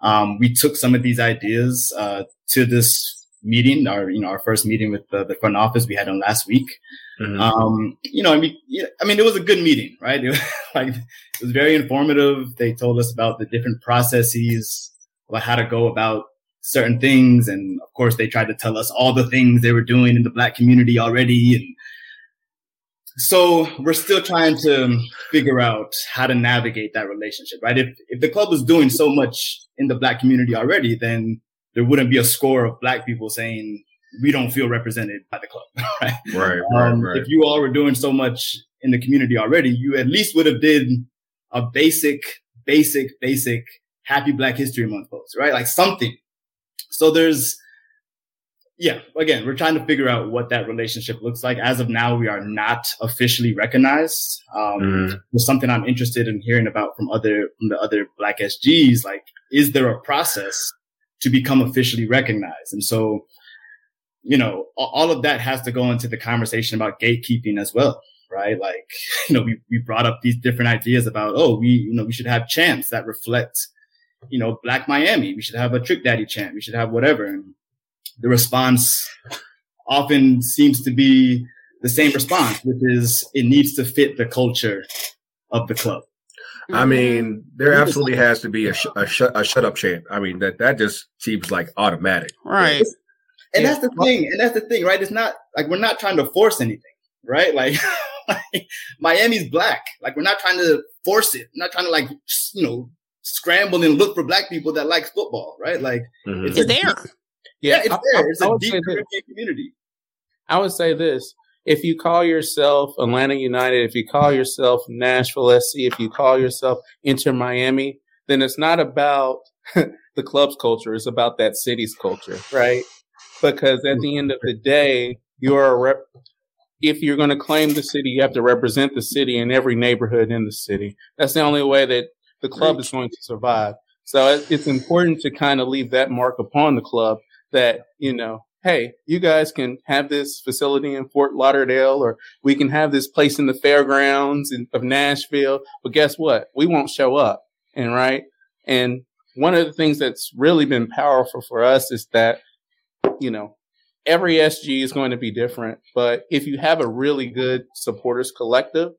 Um, we took some of these ideas, uh, to this meeting, our you know our first meeting with the, the front office we had on last week. Mm-hmm. Um, you know, I mean, I mean, it was a good meeting, right? It was, like it was very informative. They told us about the different processes, about how to go about certain things, and of course, they tried to tell us all the things they were doing in the black community already, and so we're still trying to figure out how to navigate that relationship, right? If if the club is doing so much in the black community already, then there wouldn't be a score of black people saying we don't feel represented by the club. Right. Right. Um, right, If you all were doing so much in the community already, you at least would have did a basic, basic, basic happy Black History Month post, right? Like something. So there's, yeah, again, we're trying to figure out what that relationship looks like. As of now, we are not officially recognized. Um, mm. It's something I'm interested in hearing about from other, from the other Black SGs. Like, is there a process to become officially recognized. And so, you know, all of that has to go into the conversation about gatekeeping as well, right? Like, you know, we, we brought up these different ideas about, oh, we, you know, we should have chants that reflect, you know, Black Miami. We should have a Trick Daddy chant. We should have whatever. And the response often seems to be the same response, which is it needs to fit the culture of the club. I mean, there absolutely has to be a, sh- a, sh- a shut up chant. I mean, that that just seems like automatic. Right. And that's the thing. And that's the thing, right? It's not like we're not trying to force anything, right? Like, like Miami's black. Like we're not trying to force it. We're not trying to like, you know, scramble and look for black people that like football, right? Like mm-hmm. it's, it's there. Yeah, it's I, there. It's I, a deep community. I would say this. If you call yourself Atlanta United, if you call yourself Nashville SC, if you call yourself Inter Miami, then it's not about the club's culture. It's about that city's culture, right? Because at the end of the day, you're a rep. If you're going to claim the city, you have to represent the city in every neighborhood in the city. That's the only way that the club is going to survive. So uh, it's important to kind of leave that mark upon the club that, you know, hey, you guys can have this facility in Fort Lauderdale, or we can have this place in the fairgrounds in, of Nashville. But guess what? We won't show up. And right. And one of the things that's really been powerful for us is that, you know, every SG is going to be different. But if you have a really good supporters collective,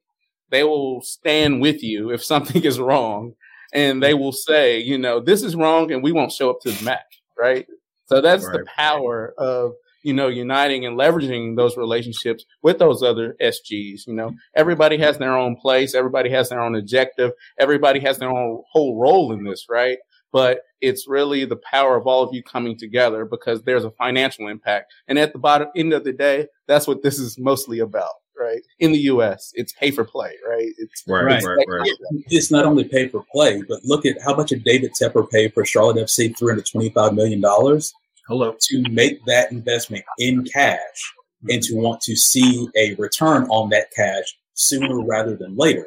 they will stand with you if something is wrong. And they will say, you know, this is wrong and we won't show up to the match. Right. So that's right. the power of, you know, uniting and leveraging those relationships with those other SGs. You know, everybody has their own place. Everybody has their own objective. Everybody has their own whole role in this, right? But it's really the power of all of you coming together because there's a financial impact. And at the bottom end of the day, that's what this is mostly about right? In the U.S., it's pay for play, right? It's right, it's, right, right. It's not only pay for play, but look at how much did David Tepper pay for Charlotte FC, three hundred twenty-five million dollars. Hello. To make that investment in cash and to want to see a return on that cash sooner rather than later.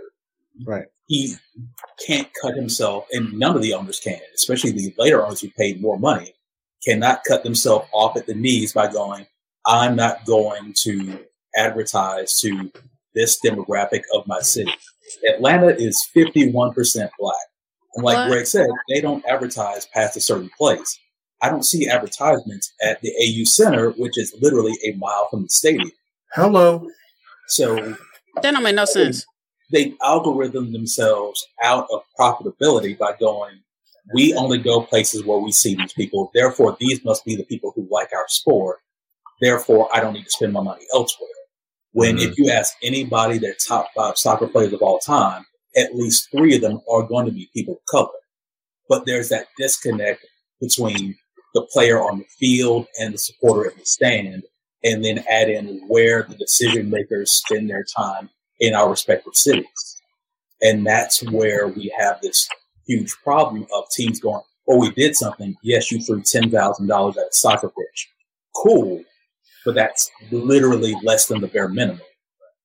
Right. He can't cut himself, and none of the owners can, especially the later owners who paid more money, cannot cut themselves off at the knees by going, I'm not going to advertise to this demographic of my city. Atlanta is 51% black. And like what? Greg said, they don't advertise past a certain place. I don't see advertisements at the AU Center, which is literally a mile from the stadium. Hello. So that don't make no sense. They algorithm themselves out of profitability by going, we only go places where we see these people. Therefore, these must be the people who like our sport. Therefore, I don't need to spend my money elsewhere. When mm-hmm. if you ask anybody their top five soccer players of all time, at least three of them are going to be people of color. But there's that disconnect between the player on the field and the supporter in the stand, and then add in where the decision makers spend their time in our respective cities. And that's where we have this huge problem of teams going, oh, we did something. Yes, you threw $10,000 at a soccer pitch. Cool. But that's literally less than the bare minimum.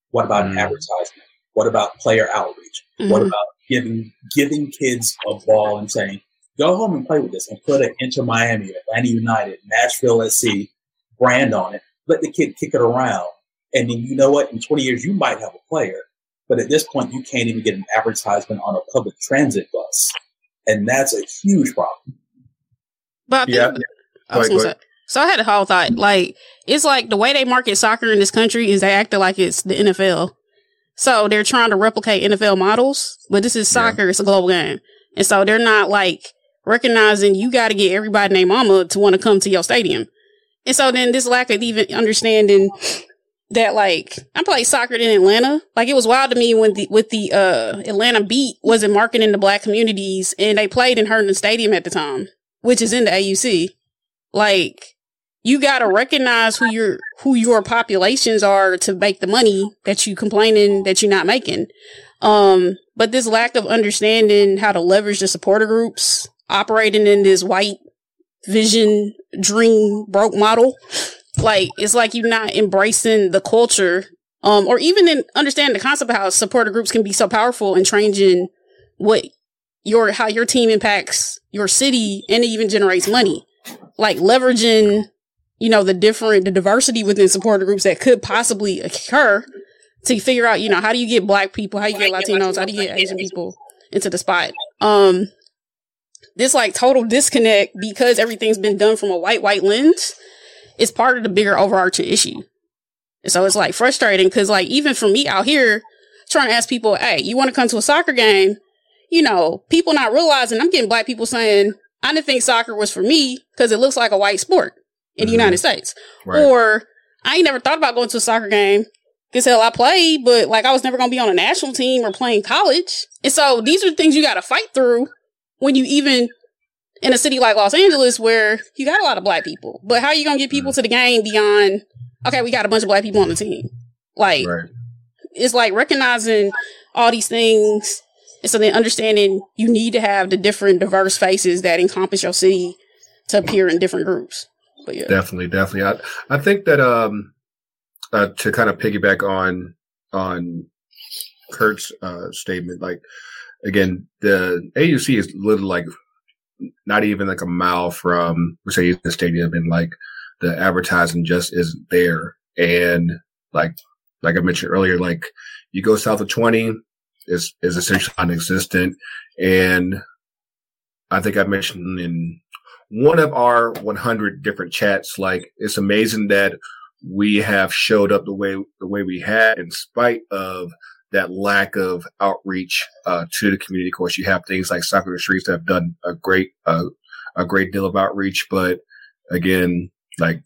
What about mm. advertisement? What about player outreach? Mm-hmm. What about giving, giving kids a ball and saying, Go home and play with this and put an Inter Miami, Atlanta United, Nashville SC brand on it. Let the kid kick it around. And then you know what? In 20 years, you might have a player. But at this point, you can't even get an advertisement on a public transit bus. And that's a huge problem. But yeah. I was gonna say, so I had a whole thought. Like, it's like the way they market soccer in this country is they act like it's the NFL. So they're trying to replicate NFL models, but this is soccer. Yeah. It's a global game. And so they're not like recognizing you got to get everybody named mama to want to come to your stadium. And so then this lack of even understanding that like I played soccer in Atlanta. Like it was wild to me when the with the uh Atlanta beat wasn't marketing the black communities and they played in Herndon Stadium at the time, which is in the AUC. Like you gotta recognize who your who your populations are to make the money that you complaining that you're not making. Um, but this lack of understanding how to leverage the supporter groups operating in this white vision dream broke model. Like it's like you're not embracing the culture, um, or even in understanding the concept of how supporter groups can be so powerful in changing what your how your team impacts your city and it even generates money. Like leveraging, you know, the different the diversity within supporter groups that could possibly occur to figure out, you know, how do you get black people, how do you get Latinos, how do you get Asian people into the spot? Um, this like total disconnect because everything's been done from a white, white lens is part of the bigger overarching issue. And so it's like frustrating because like even for me out here trying to ask people, Hey, you want to come to a soccer game? You know, people not realizing I'm getting black people saying, I didn't think soccer was for me because it looks like a white sport in mm-hmm. the United States. Right. Or I ain't never thought about going to a soccer game because hell, I played, but like I was never going to be on a national team or playing college. And so these are the things you got to fight through when you even in a city like Los Angeles where you got a lot of black people. But how are you gonna get people mm. to the game beyond okay, we got a bunch of black people on the team. Like Right. it's like recognizing all these things and so then understanding you need to have the different diverse faces that encompass your city to appear in different groups. But yeah. Definitely, definitely. I I think that um uh, to kind of piggyback on on Kurt's uh, statement, like again, the AUC is literally like not even like a mile from the stadium, and like the advertising just isn't there. And like like I mentioned earlier, like you go south of twenty is is essentially non-existent, and I think I mentioned in one of our 100 different chats, like it's amazing that we have showed up the way the way we had, in spite of that lack of outreach uh, to the community. Of course, you have things like Soccer Streets that have done a great uh, a great deal of outreach, but again, like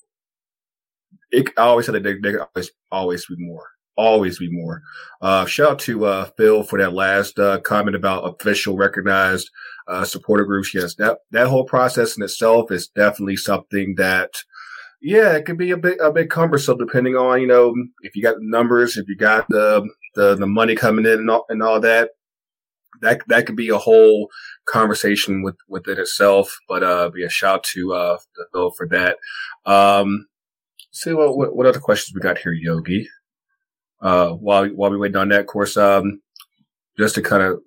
it, I always said that there, there could always always be more, always be more. Uh, shout out to uh, Phil for that last uh, comment about official recognized uh, supporter groups. Yes, that that whole process in itself is definitely something that yeah, it could be a bit a bit cumbersome depending on you know if you got the numbers, if you got the the, the money coming in and all, and all that. That that could be a whole conversation with within itself. But uh, yeah, shout to uh Phil for that. Um, see what, what what other questions we got here, Yogi. Uh, while while we waiting on that, of course, um, just to kind of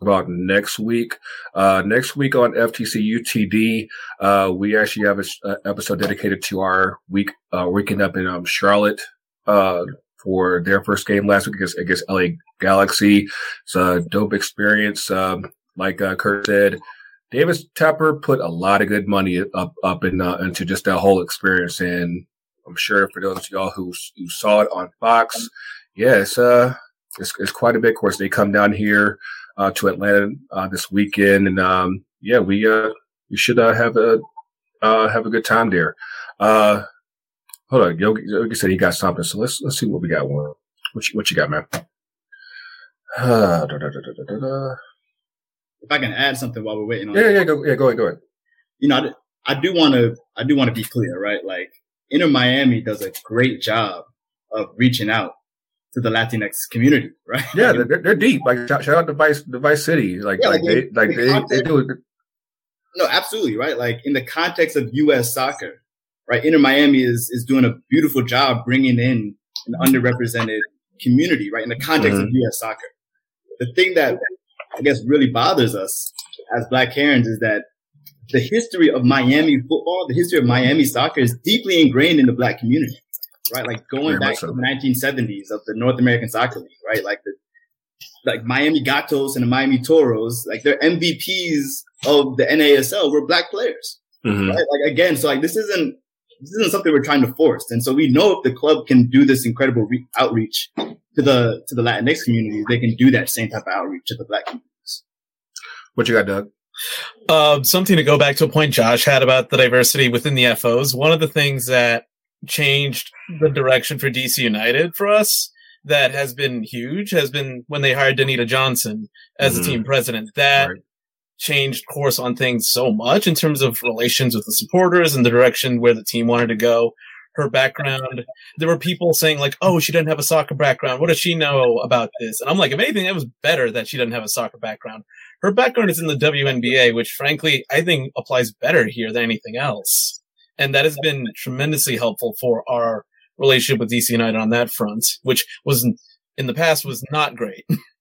about next week. Uh, next week on FTC UTD, uh, we actually have an episode dedicated to our week, uh, weekend up in, um, Charlotte, uh, for their first game last week against, against LA Galaxy. It's a dope experience. Um, like, uh, Kurt said, David Tepper put a lot of good money up, up in, uh, into just that whole experience. And I'm sure for those of y'all who, who saw it on Fox, yeah, it's, uh, it's, it's quite a bit. Of course, they come down here, uh, to Atlanta uh, this weekend, and um, yeah, we uh, we should uh, have a uh, have a good time there. Uh, hold on, Yogi, Yogi said he got something, so let's let's see what we got. One, what you, what you got, man? Uh, da, da, da. If I can add something while we're waiting on, Yeah, yeah, go, yeah, go ahead, go ahead. you know, I, I do want to, I do want to be clear, right? Like, Inter Miami does a great job of reaching out to the Latinx community, right? Yeah, they're, they're deep. Like shout, shout out to Vice, the Vice City. Like, Yeah, like like, they, like they, context- they do it. No, absolutely, right? Like in the context of U.S. soccer, right? Inter Miami is is doing a beautiful job bringing in an underrepresented community, right? In the context of U.S. soccer, the thing that I guess really bothers us as Black Herons is that the history of Miami football, the history of Miami soccer, is deeply ingrained in the Black community, right? Like going Very back so. to the 1970s of the North American Soccer League, right? Like the like Miami Gatos and the Miami Toros, like their MVPs of the NASL were black players, Mhm. right? Like again, so like this isn't this isn't something we're trying to force, and so we know if the club can do this incredible re- outreach to the to the Latinx community, they can do that same type of outreach to the black communities. What you got, Doug? Uh, something to go back to a point Josh had about the diversity within the FOs. One of the things that changed the direction for DC United for us that has been huge has been when they hired Danita Johnson as Mhm. the team president. That Right. Changed course on things so much in terms of relations with the supporters and the direction where the team wanted to go. Her background, there were people saying like, "Oh, she doesn't have a soccer background. What does she know about this?" And I'm like, if anything, it was better that she doesn't have a soccer background. Her background is in the WNBA, which frankly I think applies better here than anything else, and that has been tremendously helpful for our relationship with DC United on that front, which was in the past was not great.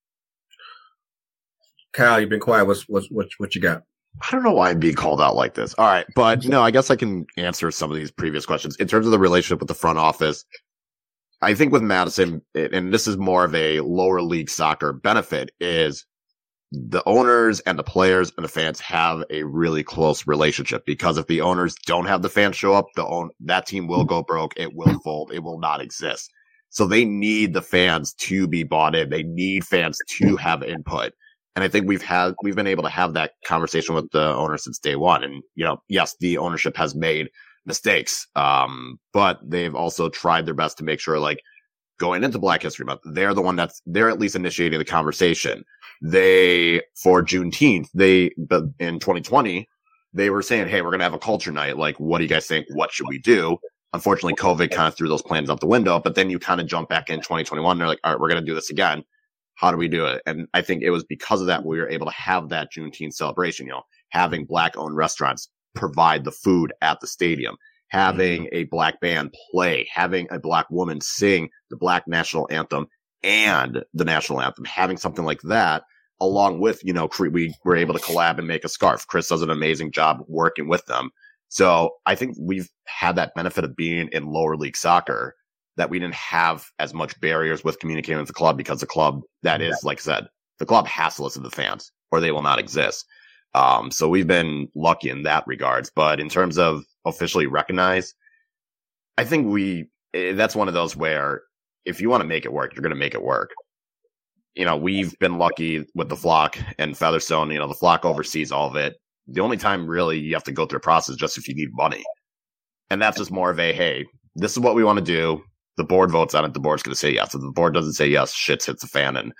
Kyle, you've been quiet. What's what's what what you got? I don't know why I'm being called out like this. All right. But no, I guess I can answer some of these previous questions. In terms of the relationship with the front office, I think with Madison, and this is more of a lower league soccer benefit, is the owners and the players and the fans have a really close relationship because if the owners don't have the fans show up, the own that team will go broke. It will fold. It will not exist. So they need the fans to be bought in. They need fans to have input. And I think we've had, we've been able to have that conversation with the owner since day one. And, you know, yes, the ownership has made mistakes. Um, but they've also tried their best to make sure like going into Black History Month, they're the one that's, they're at least initiating the conversation. They, for Juneteenth, they, but in 2020, they were saying, Hey, we're to have a culture night. Like, what do you guys think? What should we do? Unfortunately, COVID kind of threw those plans out the window, but then you kind of jump back in 2021. And they're like, all right, we're to do this again. How do we do it? And I think it was because of that we were able to have that Juneteenth celebration, you know, having black owned restaurants provide the food at the stadium, having mm-hmm. a black band play, having a black woman sing the black national anthem and the national anthem, having something like that along with, you know, we were able to collab and make a scarf. Chris does an amazing job working with them. So I think we've had that benefit of being in lower league soccer that we didn't have as much barriers with communicating with the club because the club that is, like I said, the club has to listen to the fans or they will not exist. Um, so we've been lucky in that regards. But in terms of officially recognized, I think we, eh, that's one of those where if you want to make it work, you're going to make it work. You know, we've been lucky with the flock and Featherstone. You know, the flock oversees all of it. The only time really you have to go through a process just if you need money. And that's just more of a, hey, this is what we want to do. The board votes on it. The board's going to say yes. If the board doesn't say yes, shit hits the fan and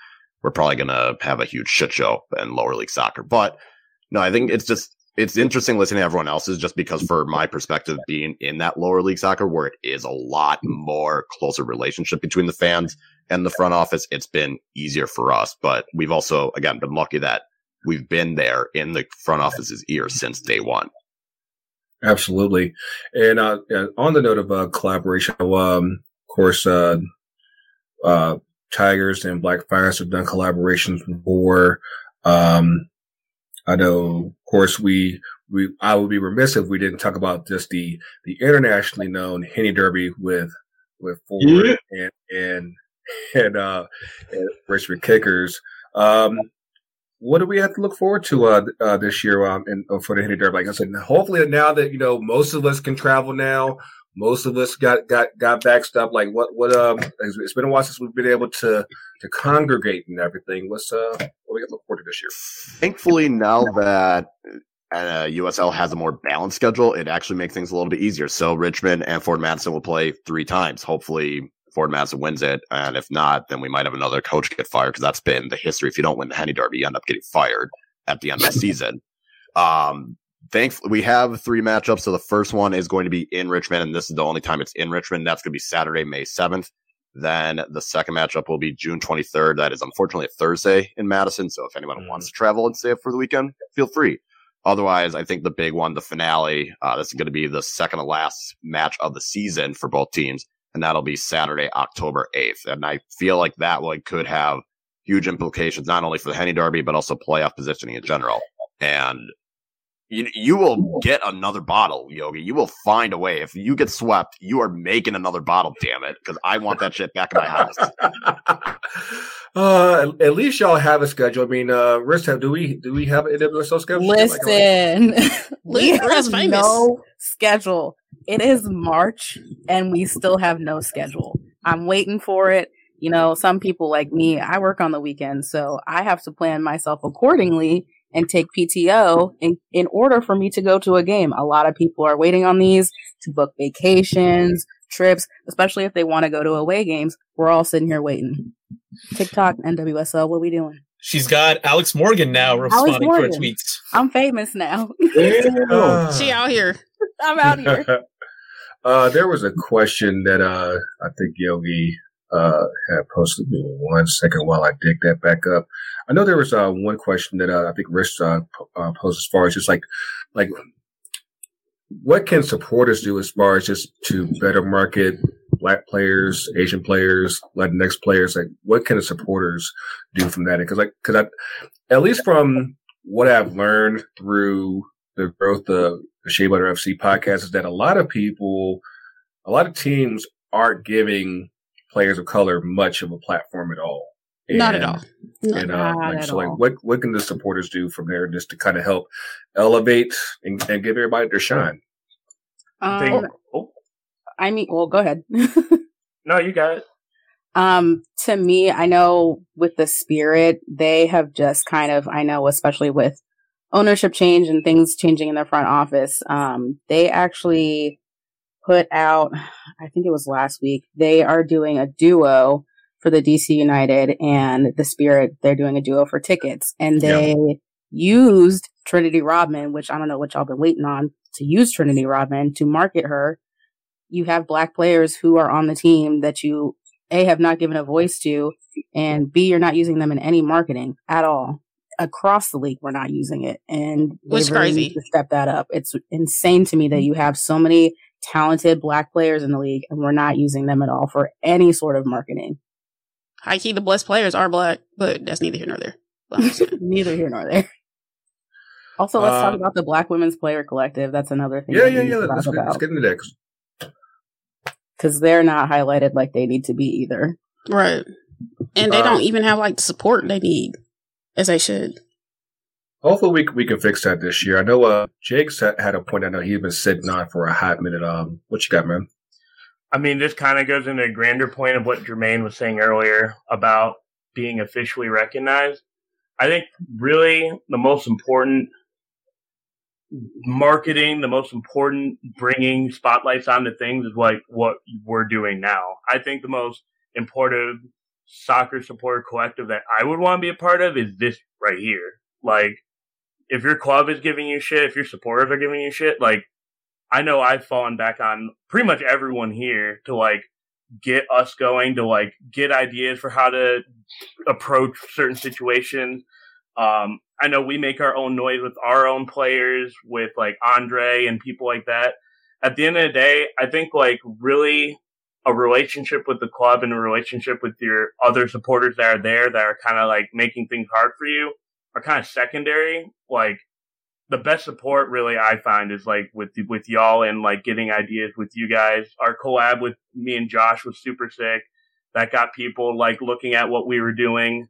we're probably going to have a huge shit show in lower league soccer. But no, I think it's just it's interesting listening to everyone else's just because for my perspective being in that lower league soccer where it is a lot more closer relationship between the fans and the front office it's been easier for us but we've also again been lucky that we've been there in the front office's ear since day one absolutely and uh, on the note of uh, collaboration um, of course uh, uh, tigers and black fires have done collaborations before um, I know, of course, we, we, I would be remiss if we didn't talk about just the, the internationally known Henny Derby with, with Forward yeah. and, and, and, uh, and Richmond Kickers. Um, what do we have to look forward to uh, uh, this year um, in, uh, for the Henny Derby? Like I said, hopefully now that you know most of us can travel now, most of us got got got backstopped. Like what what um it's been a while since we've been able to to congregate and everything. What's uh what we got to look forward to this year? Thankfully, now that uh, USL has a more balanced schedule, it actually makes things a little bit easier. So Richmond and Forward Madison will play three times. Hopefully, Forward Madison wins it, and if not, then we might have another coach get fired because that's been the history. If you don't win the Henny Derby, you end up getting fired at the end of the season. Um, thankfully we have three matchups. So the first one is going to be in Richmond, and this is the only time it's in Richmond. That's going to be Saturday, May 7th. Then the second matchup will be June 23rd. That is unfortunately a Thursday in Madison. So if anyone mm. wants to travel and stay up for the weekend, feel free. Otherwise, I think the big one, the finale, uh, this is going to be the second to last match of the season for both teams. And that'll be Saturday, October 8th. And I feel like that one could have huge implications, not only for the Henny Derby, but also playoff positioning in general. And you, you will get another bottle, Yogi. You will find a way. If you get swept, you are making another bottle, damn it. Because I want that shit back in my house. uh, at least y'all have a schedule. I mean, uh, Riz, do we do we have an NWSL schedule? Listen, we have no schedule. It is March, and we still have no schedule. I'm waiting for it. You know, some people like me, I work on the weekends, so I have to plan myself accordingly and take PTO in, in order for me to go to a game. A lot of people are waiting on these to book vacations, trips, especially if they want to go to away games. We're all sitting here waiting. TikTok, NWSL, what are we doing? She's got Alex Morgan now responding Morgan. to her tweets. I'm famous now. she out here. I'm out here. Uh, there was a question that uh, I think Yogi uh, had posted me one second while I dig that back up. I know there was uh, one question that uh, I think Rich uh, uh, posed as far as just like, like, what can supporters do as far as just to better market black players, Asian players, Latinx players? Like, what can the supporters do from that? Because, like, because I, at least from what I've learned through the growth of the Shea Butter FC podcast, is that a lot of people, a lot of teams aren't giving players of color much of a platform at all. And, not at all. And uh, like, so, like, what what can the supporters do from there just to kind of help elevate and, and give everybody their shine? Um, oh. I mean, well, go ahead. no, you got it. Um, to me, I know with the spirit, they have just kind of, I know, especially with ownership change and things changing in their front office, um, they actually put out, I think it was last week, they are doing a duo for the DC United and the Spirit. They're doing a duo for tickets and they yeah. used Trinity Rodman, which I don't know what y'all been waiting on to use Trinity Rodman to market her you have black players who are on the team that you a have not given a voice to, and b you're not using them in any marketing at all across the league. We're not using it, and Which they really crazy. to step that up. It's insane to me that you have so many talented black players in the league, and we're not using them at all for any sort of marketing. High key, the blessed players are black, but that's neither here nor there. But I'm saying. Neither here nor there. Also, let's talk Uh, about the Black Women's Player Collective. That's another thing. Yeah, yeah, we yeah. Let's, get, let's get into that. 'cause because they're not highlighted like they need to be either. right. And they Uh, don't even have like the support they need as they should. Hopefully, we, we can fix that this year. I know uh, Jake had a point. I know he's been sitting on for a hot minute. Um, what you got, man? I mean, this kind of goes into a grander point of what Jermaine was saying earlier about being officially recognized. I think really the most important marketing, the most important bringing spotlights onto things is like what we're doing now. I think the most important soccer supporter collective that I would want to be a part of is this right here. Like, if your club is giving you shit, if your supporters are giving you shit, like, I know I've fallen back on pretty much everyone here to like get us going, to like get ideas for how to approach certain situations. Um, I know we make our own noise with our own players, with like Andre and people like that. At the end of the day, I think like really a relationship with the club and a relationship with your other supporters that are there that are kind of like making things hard for you are kind of secondary. Like the best support really I find is like with with y'all and like getting ideas with you guys. Our collab with me and Josh was super sick. That got people like looking at what we were doing.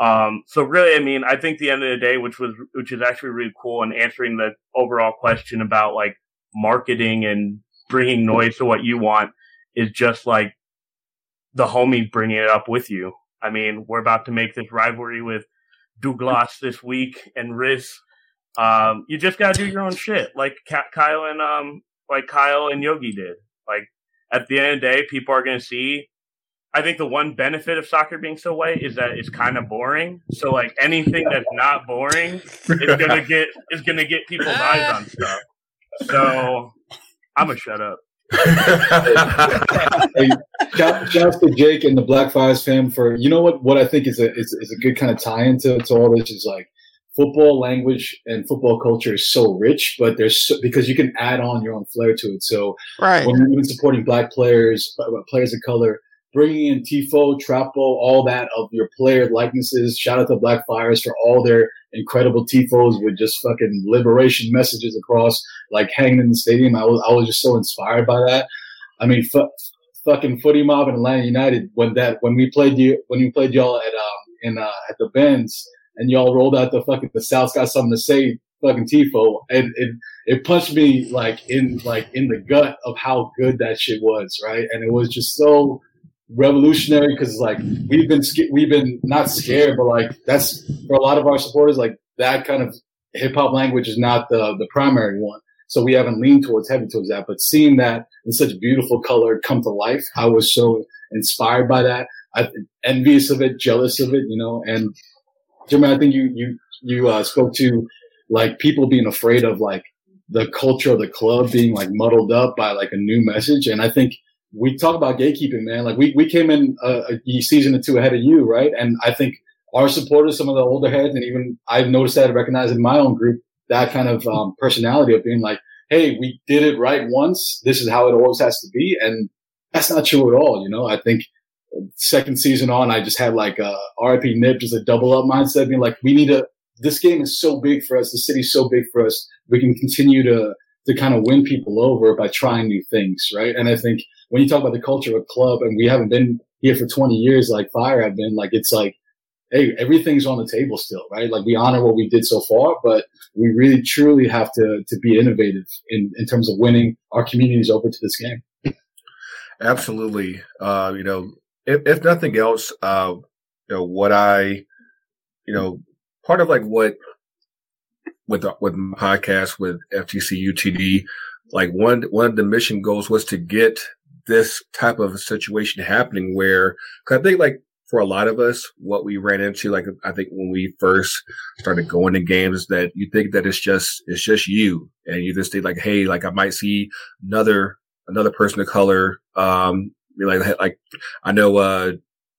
Um, so really, I mean, I think the end of the day, which was which is actually really cool, and answering the overall question about like marketing and bringing noise to what you want is just like the homies bringing it up with you. I mean, we're about to make this rivalry with Douglas this week and Riz. Um, you just gotta do your own shit, like Kyle and um, like Kyle and Yogi did. Like at the end of the day, people are gonna see. I think the one benefit of soccer being so white is that it's kind of boring. So like anything that's not boring is gonna get is gonna get people's eyes on stuff. So I'm gonna shut up. hey, shout, shout out to Jake and the Black Fires fam for you know what what I think is a is, is a good kind of tie into to all this is like football language and football culture is so rich, but there's so, because you can add on your own flair to it. So Right. when you're even supporting black players, uh, players of color, bringing in Tifo, Trapo, all that of your player likenesses. Shout out to Black Fires for all their incredible Tifos with just fucking liberation messages across, like hanging in the stadium. I was, I was just so inspired by that. I mean, fu- fucking footie mob and Atlanta United when that when we played you when we played y'all at um in uh at the Benz and y'all rolled out the fucking the South's got something to say fucking Tifo and it it punched me like in like in the gut of how good that shit was right and it was just so revolutionary because like we've been we've been not scared but like that's for a lot of our supporters like that kind of hip hop language is not the the primary one. So we haven't leaned towards heavy towards that but seeing that in such beautiful color come to life I was so inspired by that. I envious of it jealous of it you know and Jimmy I think you you you uh, spoke to like people being afraid of like the culture of the club being like muddled up by like a new message and I think we talk about gatekeeping, man. Like we, we came in a, a season or two ahead of you, right? And I think our supporters, some of the older heads, and even I've noticed that, recognized in my own group, that kind of um, personality of being like, "Hey, we did it right once. This is how it always has to be," and that's not true at all. You know, I think uh, second season on, I just had like uh, a RIP nip, just a double up mindset, being like, "We need to. This game is so big for us. The city's so big for us. We can continue to." To kind of win people over by trying new things, right? And I think when you talk about the culture of a club and we haven't been here for 20 years like fire have been like it's like hey everything's on the table still right like we honor what we did so far but we really truly have to to be innovative in in terms of winning our communities over to this game Absolutely. Uh, you know, if, if nothing else, uh, you know, what I, you know, part of like what with the, with my podcast with FTC UTD, like one one of the mission goals was to get this type of situation happening where, cause I think like for a lot of us, what we ran into, like I think when we first started going to games, that you think that it's just it's just you, and you just think like, hey, like I might see another another person of color. Um, like, like I know, uh,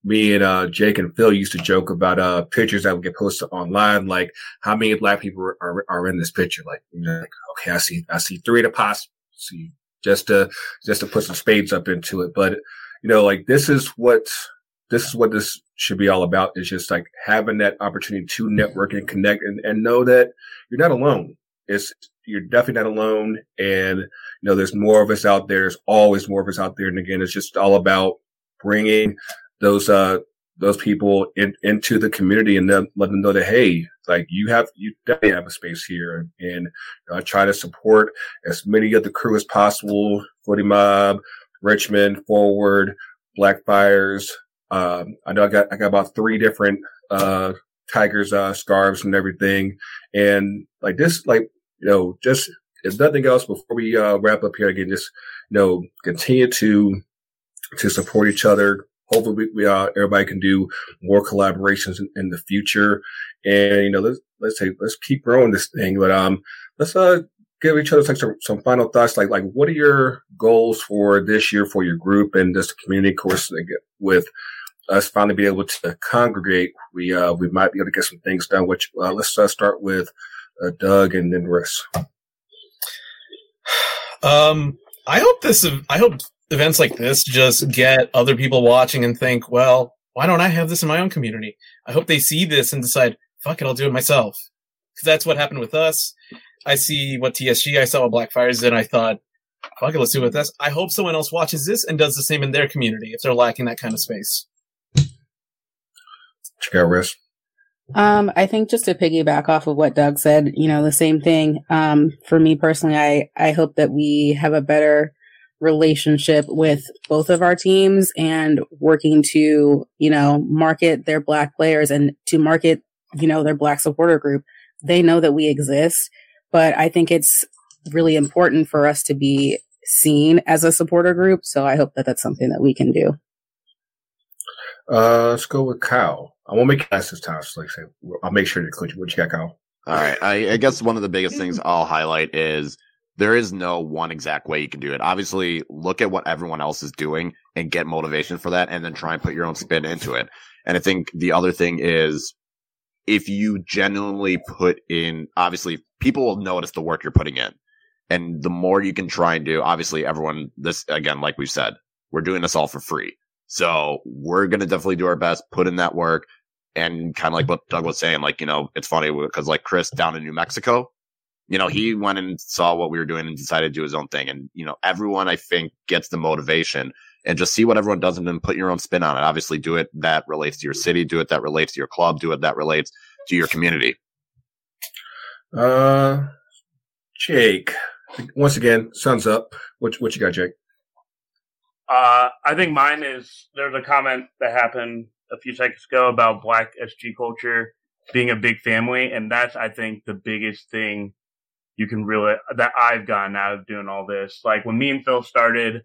me and uh, Jake and Phil used to joke about uh, pictures that would get posted online, like how many black people are, are in this picture. Like, you know, like, okay, I see, I see three to possible, see, just to just to put some spades up into it. But you know, like this is what this is what this should be all about. Is just like having that opportunity to network and connect, and, and know that you're not alone. It's you're definitely not alone, and you know, there's more of us out there. There's always more of us out there, and again, it's just all about bringing those uh those people in, into the community and then let them know that hey like you have you definitely have a space here. And uh, try to support as many of the crew as possible footie mob richmond forward blackfires um, i know i got i got about three different uh tigers uh scarves and everything. And like this like you know just if nothing else before we uh wrap up here again just you know continue to to support each other hopefully we, uh, everybody can do more collaborations in, in, the future. And, you know, let's, let's say, let's keep growing this thing, but, um, let's, uh, give each other like some, some final thoughts. Like, like, what are your goals for this year for your group and just this community course with us finally be able to congregate? We, uh, we might be able to get some things done, which, uh, let's uh, start with, uh, Doug and then Russ. Um, I hope this, I hope events like this just get other people watching and think, well, why don't I have this in my own community? I hope they see this and decide, fuck it, I'll do it myself. Because that's what happened with us. I see what TSG I saw what Blackfires did, and I thought, fuck it, let's do it with us. I hope someone else watches this and does the same in their community if they're lacking that kind of space. Check out Riss. Um, I think just to piggyback off of what Doug said, you know, the same thing. Um, for me personally, I, I hope that we have a better relationship with both of our teams and working to, you know, market their black players and to market, you know, their black supporter group. They know that we exist, but I think it's really important for us to be seen as a supporter group. So I hope that that's something that we can do. Uh, let's go with Kyle. I won't make you ask this time. So like I say, I'll make sure to click what you got, Kyle. All right. I, I guess one of the biggest things I'll highlight is there is no one exact way you can do it. Obviously, look at what everyone else is doing and get motivation for that and then try and put your own spin into it. And I think the other thing is if you genuinely put in, obviously people will notice the work you're putting in. And the more you can try and do, obviously everyone, this again, like we've said, we're doing this all for free. So we're going to definitely do our best, put in that work and kind of like what Doug was saying, like, you know, it's funny because like Chris down in New Mexico, you know, he went and saw what we were doing and decided to do his own thing. And, you know, everyone I think gets the motivation and just see what everyone does and then put your own spin on it. Obviously do it that relates to your city, do it that relates to your club, do it that relates to your community. Uh, Jake, once again, sun's up. What, what you got, Jake? Uh, I think mine is there's a comment that happened a few seconds ago about black SG culture being a big family. And that's, I think, the biggest thing you can really that I've gotten out of doing all this. Like when me and Phil started,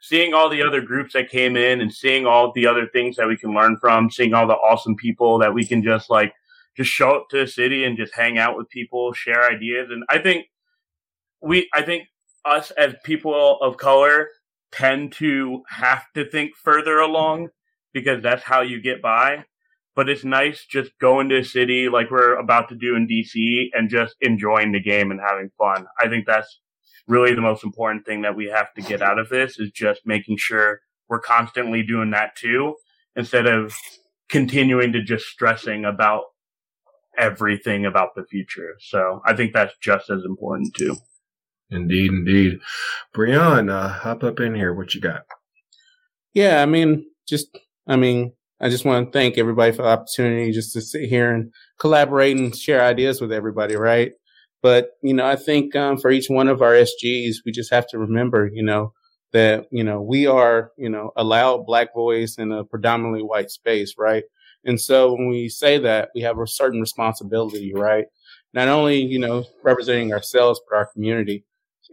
seeing all the other groups that came in and seeing all the other things that we can learn from, seeing all the awesome people that we can just like just show up to the city and just hang out with people, share ideas. And I think we I think us as people of color tend to have to think further along because that's how you get by but it's nice just going to a city like we're about to do in DC and just enjoying the game and having fun. I think that's really the most important thing that we have to get out of this is just making sure we're constantly doing that too instead of continuing to just stressing about everything about the future. So I think that's just as important too. Indeed, indeed. Breon, uh, hop up in here. What you got? Yeah, I mean, just, I mean, I just want to thank everybody for the opportunity just to sit here and collaborate and share ideas with everybody, right? But, you know, I think um, for each one of our SGs, we just have to remember, you know, that, you know, we are, you know, a loud black voice in a predominantly white space, right? And so when we say that, we have a certain responsibility, right? Not only, you know, representing ourselves, but our community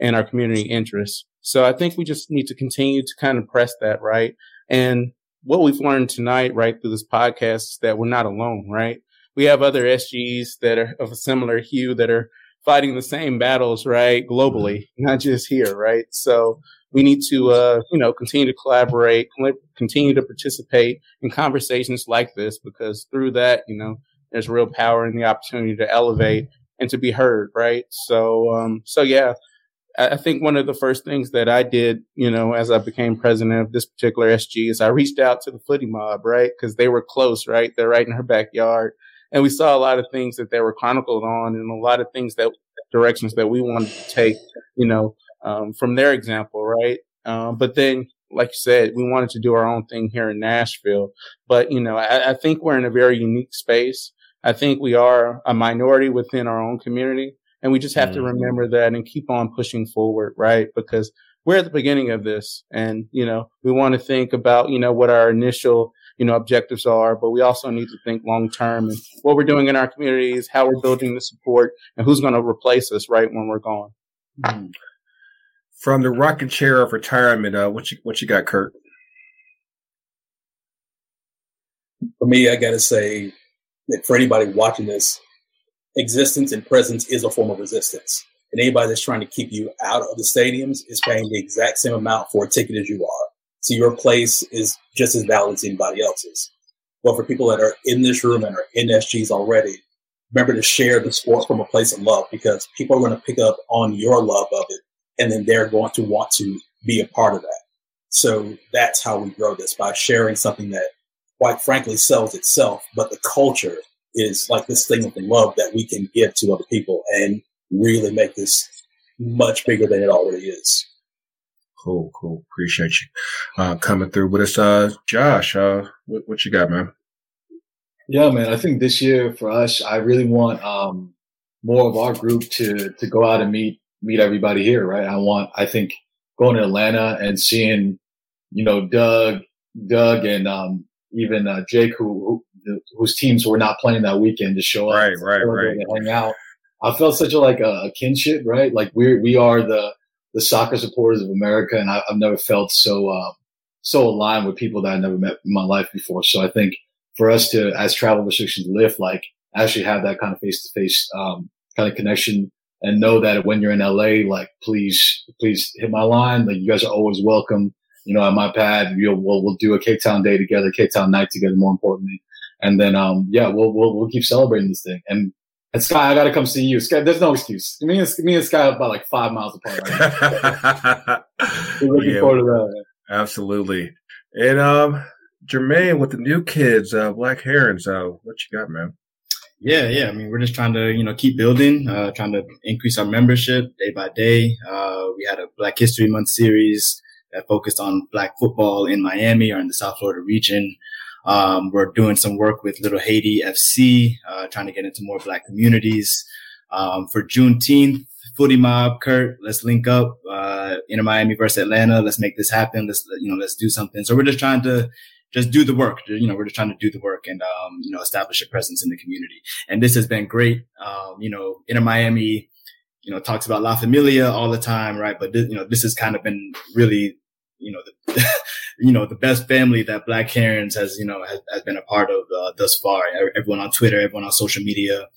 and our community interests. So I think we just need to continue to kind of press that, right? And what we've learned tonight, right, through this podcast is that we're not alone, right? We have other SGs that are of a similar hue that are fighting the same battles, right? Globally, not just here, right? So we need to, uh, you know, continue to collaborate, continue to participate in conversations like this, because through that, you know, there's real power in the opportunity to elevate and to be heard, right? So, um, so yeah, I think one of the first things that I did, you know, as I became president of this particular SG is I reached out to the footie mob, right? Cause they were close, right? They're right in her backyard. And we saw a lot of things that they were chronicled on and a lot of things that directions that we wanted to take, you know, um, from their example, right? Um, but then, like you said, we wanted to do our own thing here in Nashville. But, you know, I, I think we're in a very unique space. I think we are a minority within our own community. And we just have mm-hmm. to remember that and keep on pushing forward, right? Because we're at the beginning of this and, you know, we want to think about, you know, what our initial, you know, objectives are, but we also need to think long term and what we're doing in our communities, how we're building the support and who's going to replace us right when we're gone. Mm-hmm. From the rocking chair of retirement, uh, what you, what you got, Kurt? For me, I got to say that for anybody watching this, existence and presence is a form of resistance. And anybody that's trying to keep you out of the stadiums is paying the exact same amount for a ticket as you are. So your place is just as valid as anybody else's. But for people that are in this room and are in SGs already, remember to share the sport from a place of love because people are going to pick up on your love of it and then they're going to want to be a part of that. So that's how we grow this by sharing something that quite frankly sells itself, but the culture is like this thing of love that we can give to other people and really make this much bigger than it already is. Cool, cool. Appreciate you uh, coming through with us. Uh, Josh, uh, what, what, you got, man? Yeah, man. I think this year for us, I really want um, more of our group to to go out and meet meet everybody here, right? I want, I think, going to Atlanta and seeing, you know, Doug, Doug, and um, even uh, Jake, who, who, whose teams were not playing that weekend, to show up, right, right, right, hang out. I felt such a like a, kinship, right? Like we we are the the soccer supporters of America, and I, have never felt so uh, so aligned with people that I never met in my life before. So I think for us to, as travel restrictions lift, like actually have that kind of face to face kind of connection, and know that when you're in LA, like please please hit my line. Like you guys are always welcome you know, at my pad, we'll, we'll, we'll do a Cape Town day together, Cape Town night together, more importantly. And then, um, yeah, we'll, we'll, we'll keep celebrating this thing. And, and Sky, I got to come see you. Sky, there's no excuse. Me and, me and Sky are about like five miles apart right We're looking yeah, forward to that. Absolutely. And, um, Jermaine, with the new kids, uh, Black Herons, uh, what you got, man? Yeah, yeah. I mean, we're just trying to, you know, keep building, uh, trying to increase our membership day by day. Uh, we had a Black History Month series that focused on black football in Miami or in the South Florida region. Um, we're doing some work with Little Haiti FC, uh, trying to get into more black communities. Um, for Juneteenth, Footie Mob, Kurt, let's link up, uh, Inter Miami versus Atlanta. Let's make this happen. Let's, you know, let's do something. So we're just trying to just do the work. You know, we're just trying to do the work and, um, you know, establish a presence in the community. And this has been great. Um, you know, Inter Miami, you know, talks about La Familia all the time, right? But, th- you know, this has kind of been really you know, the, you know, the best family that Black Herons has, you know, has, has been a part of uh, thus far. Everyone on Twitter, everyone on social media,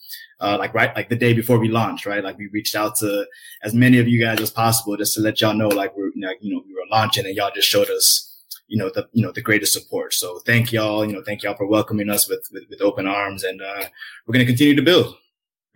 uh, like right, like the day before we launched, right? Like we reached out to as many of you guys as possible just to let y'all know, like we're, you know, you know we were launching and y'all just showed us, you know, the, you know, the greatest support. So thank y'all, you know, thank y'all for welcoming us with, with, with open arms and, uh, we're going to continue to build.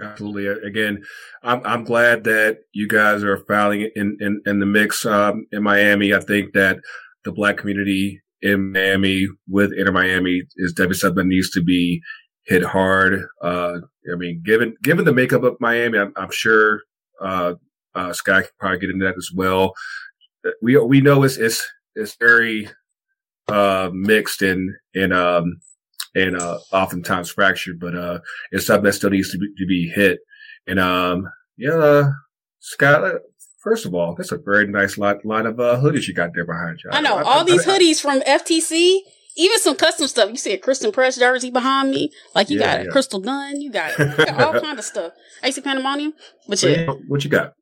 Absolutely. Again, I'm I'm glad that you guys are filing in in, in the mix um, in Miami. I think that the black community in Miami with Inter Miami is definitely something that needs to be hit hard. Uh, I mean, given given the makeup of Miami, I'm, I'm sure uh, uh, Sky can probably get into that as well. We we know it's it's it's very uh, mixed in in um, and uh, oftentimes fractured, but uh, it's something that still needs to be, to be hit. And um, yeah, Scott, first of all, that's a very nice lot, line of uh, hoodies you got there behind you. I know I, all I, these I, hoodies from FTC. Even some custom stuff. You see a Christen Press jersey behind me. Like you yeah, got a yeah. Crystal Dunn. You got, you got all kind of stuff. AC Pandemonium. But yeah. What you got?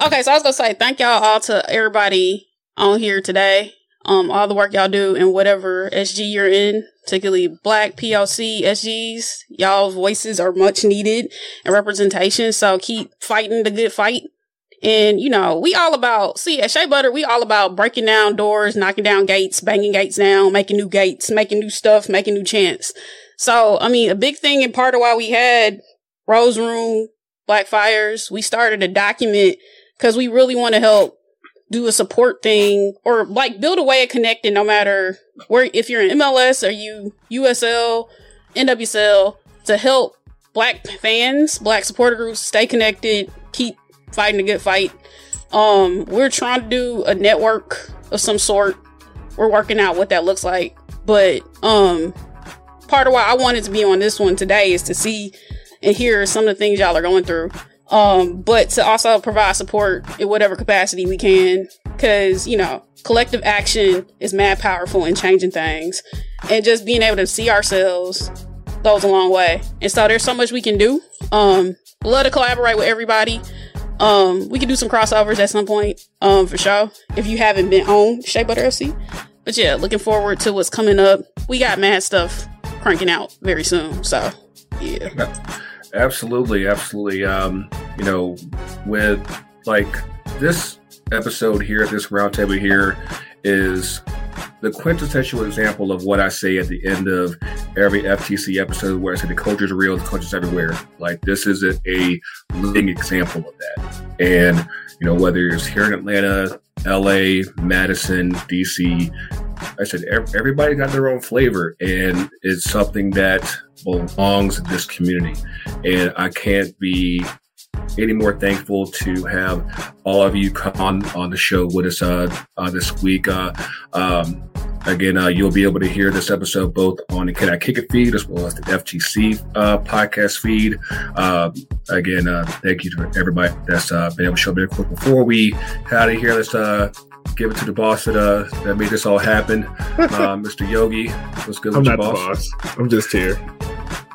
Okay, so I was gonna say thank y'all all to everybody on here today. um, all the work y'all do in whatever SG you're in, particularly Black PLC SGs. y'all voices are much needed and representation. So keep fighting the good fight. And you know, we all about see at Shea Butter, we all about breaking down doors, knocking down gates, banging gates down, making new gates, making new stuff, making new chants. So I mean, a big thing and part of why we had Rose Room, Black Fires, we started a document because we really want to help do a support thing or like build a way of connecting no matter where if you're in MLS or you USL, NWSL to help black fans, black supporter groups stay connected, keep fighting a good fight. Um, we're trying to do a network of some sort. We're working out what that looks like. But um part of why I wanted to be on this one today is to see and hear some of the things y'all are going through. Um, but to also provide support in whatever capacity we can. Cause, you know, collective action is mad powerful in changing things. And just being able to see ourselves goes a long way. And so there's so much we can do. Um, love to collaborate with everybody. Um, we can do some crossovers at some point, um, for sure. If you haven't been on Shea Butter FC. But yeah, looking forward to what's coming up. We got mad stuff cranking out very soon. So yeah. Absolutely, absolutely. Um, you know, with like this episode here, this roundtable here is the quintessential example of what I say at the end of every FTC episode where I say the culture's real, the culture's everywhere. Like this is a, a living example of that. And, you know, whether it's here in Atlanta, LA, Madison, DC, I said everybody got their own flavor and it's something that belongs in this community. And I can't be any more thankful to have all of you come on on the show with us uh, uh this week. Uh, um, again, uh, you'll be able to hear this episode both on the Can I Kick It feed as well as the FTC uh, podcast feed. Uh, again, uh, thank you to everybody that's uh, been able to show me a quick before we head out of here. Let's uh, give it to the boss that uh, that made this all happen, uh, Mr. Yogi. What's good I'm with not your boss? the boss. I'm just here.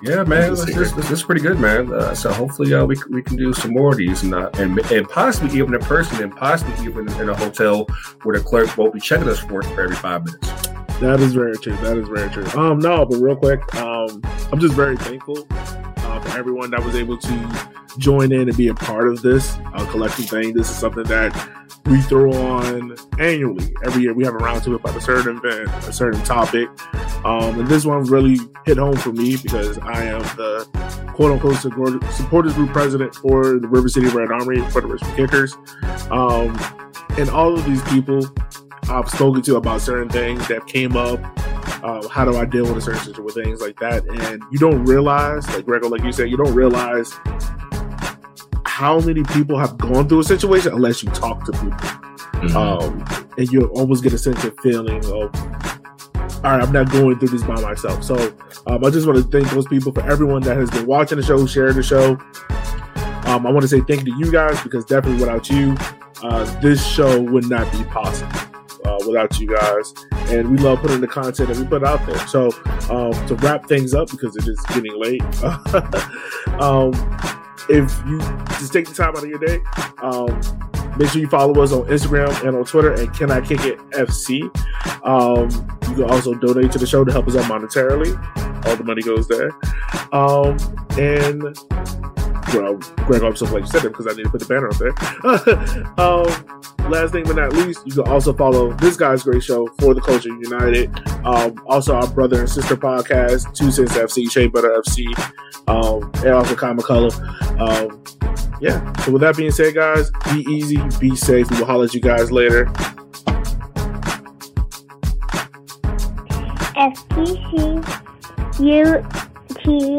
Yeah, man, this, this, this, is pretty good, man. Uh, so hopefully, uh, we we can do some more of these, and uh, and and possibly even in person, and possibly even in a hotel where the clerk won't be checking us for for every five minutes. That is very true. That is very true. Um, no, but real quick, um, I'm just very thankful uh, for everyone that was able to join in and be a part of this uh, collective thing. This is something that we throw on annually. Every year we have a round roundtable about a certain event, a certain topic. Um, and this one really hit home for me because I am the quote unquote supporters group president for the River City Red Army for the Richmond Kickers. Um, and all of these people I've spoken to about certain things that came up. Uh, how do I deal with a certain situation with things like that? And you don't realize, like Gregor, like you said, you don't realize how many people have gone through a situation unless you talk to people. Mm-hmm. Um, and you always get a sense of feeling of, all right, I'm not going through this by myself. So um, I just want to thank those people for everyone that has been watching the show, sharing the show. Um, I want to say thank you to you guys because definitely without you, uh, this show would not be possible. Without you guys, and we love putting the content that we put out there. So, um, to wrap things up because it is getting late, um, if you just take the time out of your day, um, make sure you follow us on Instagram and on Twitter and Can I Kick It FC. Um, you can also donate to the show to help us out monetarily. All the money goes there. Um, and well, Greg, I'm so glad you said it because I need to put the banner up there. um, last thing but not least, you can also follow this guy's great show for the Culture United. Um, also, our brother and sister podcast, Two Cents FC, Shea Butter FC, um, and also Common Color. Um, yeah. So with that being said, guys, be easy, be safe. We will holler at you guys later. FTC UTD.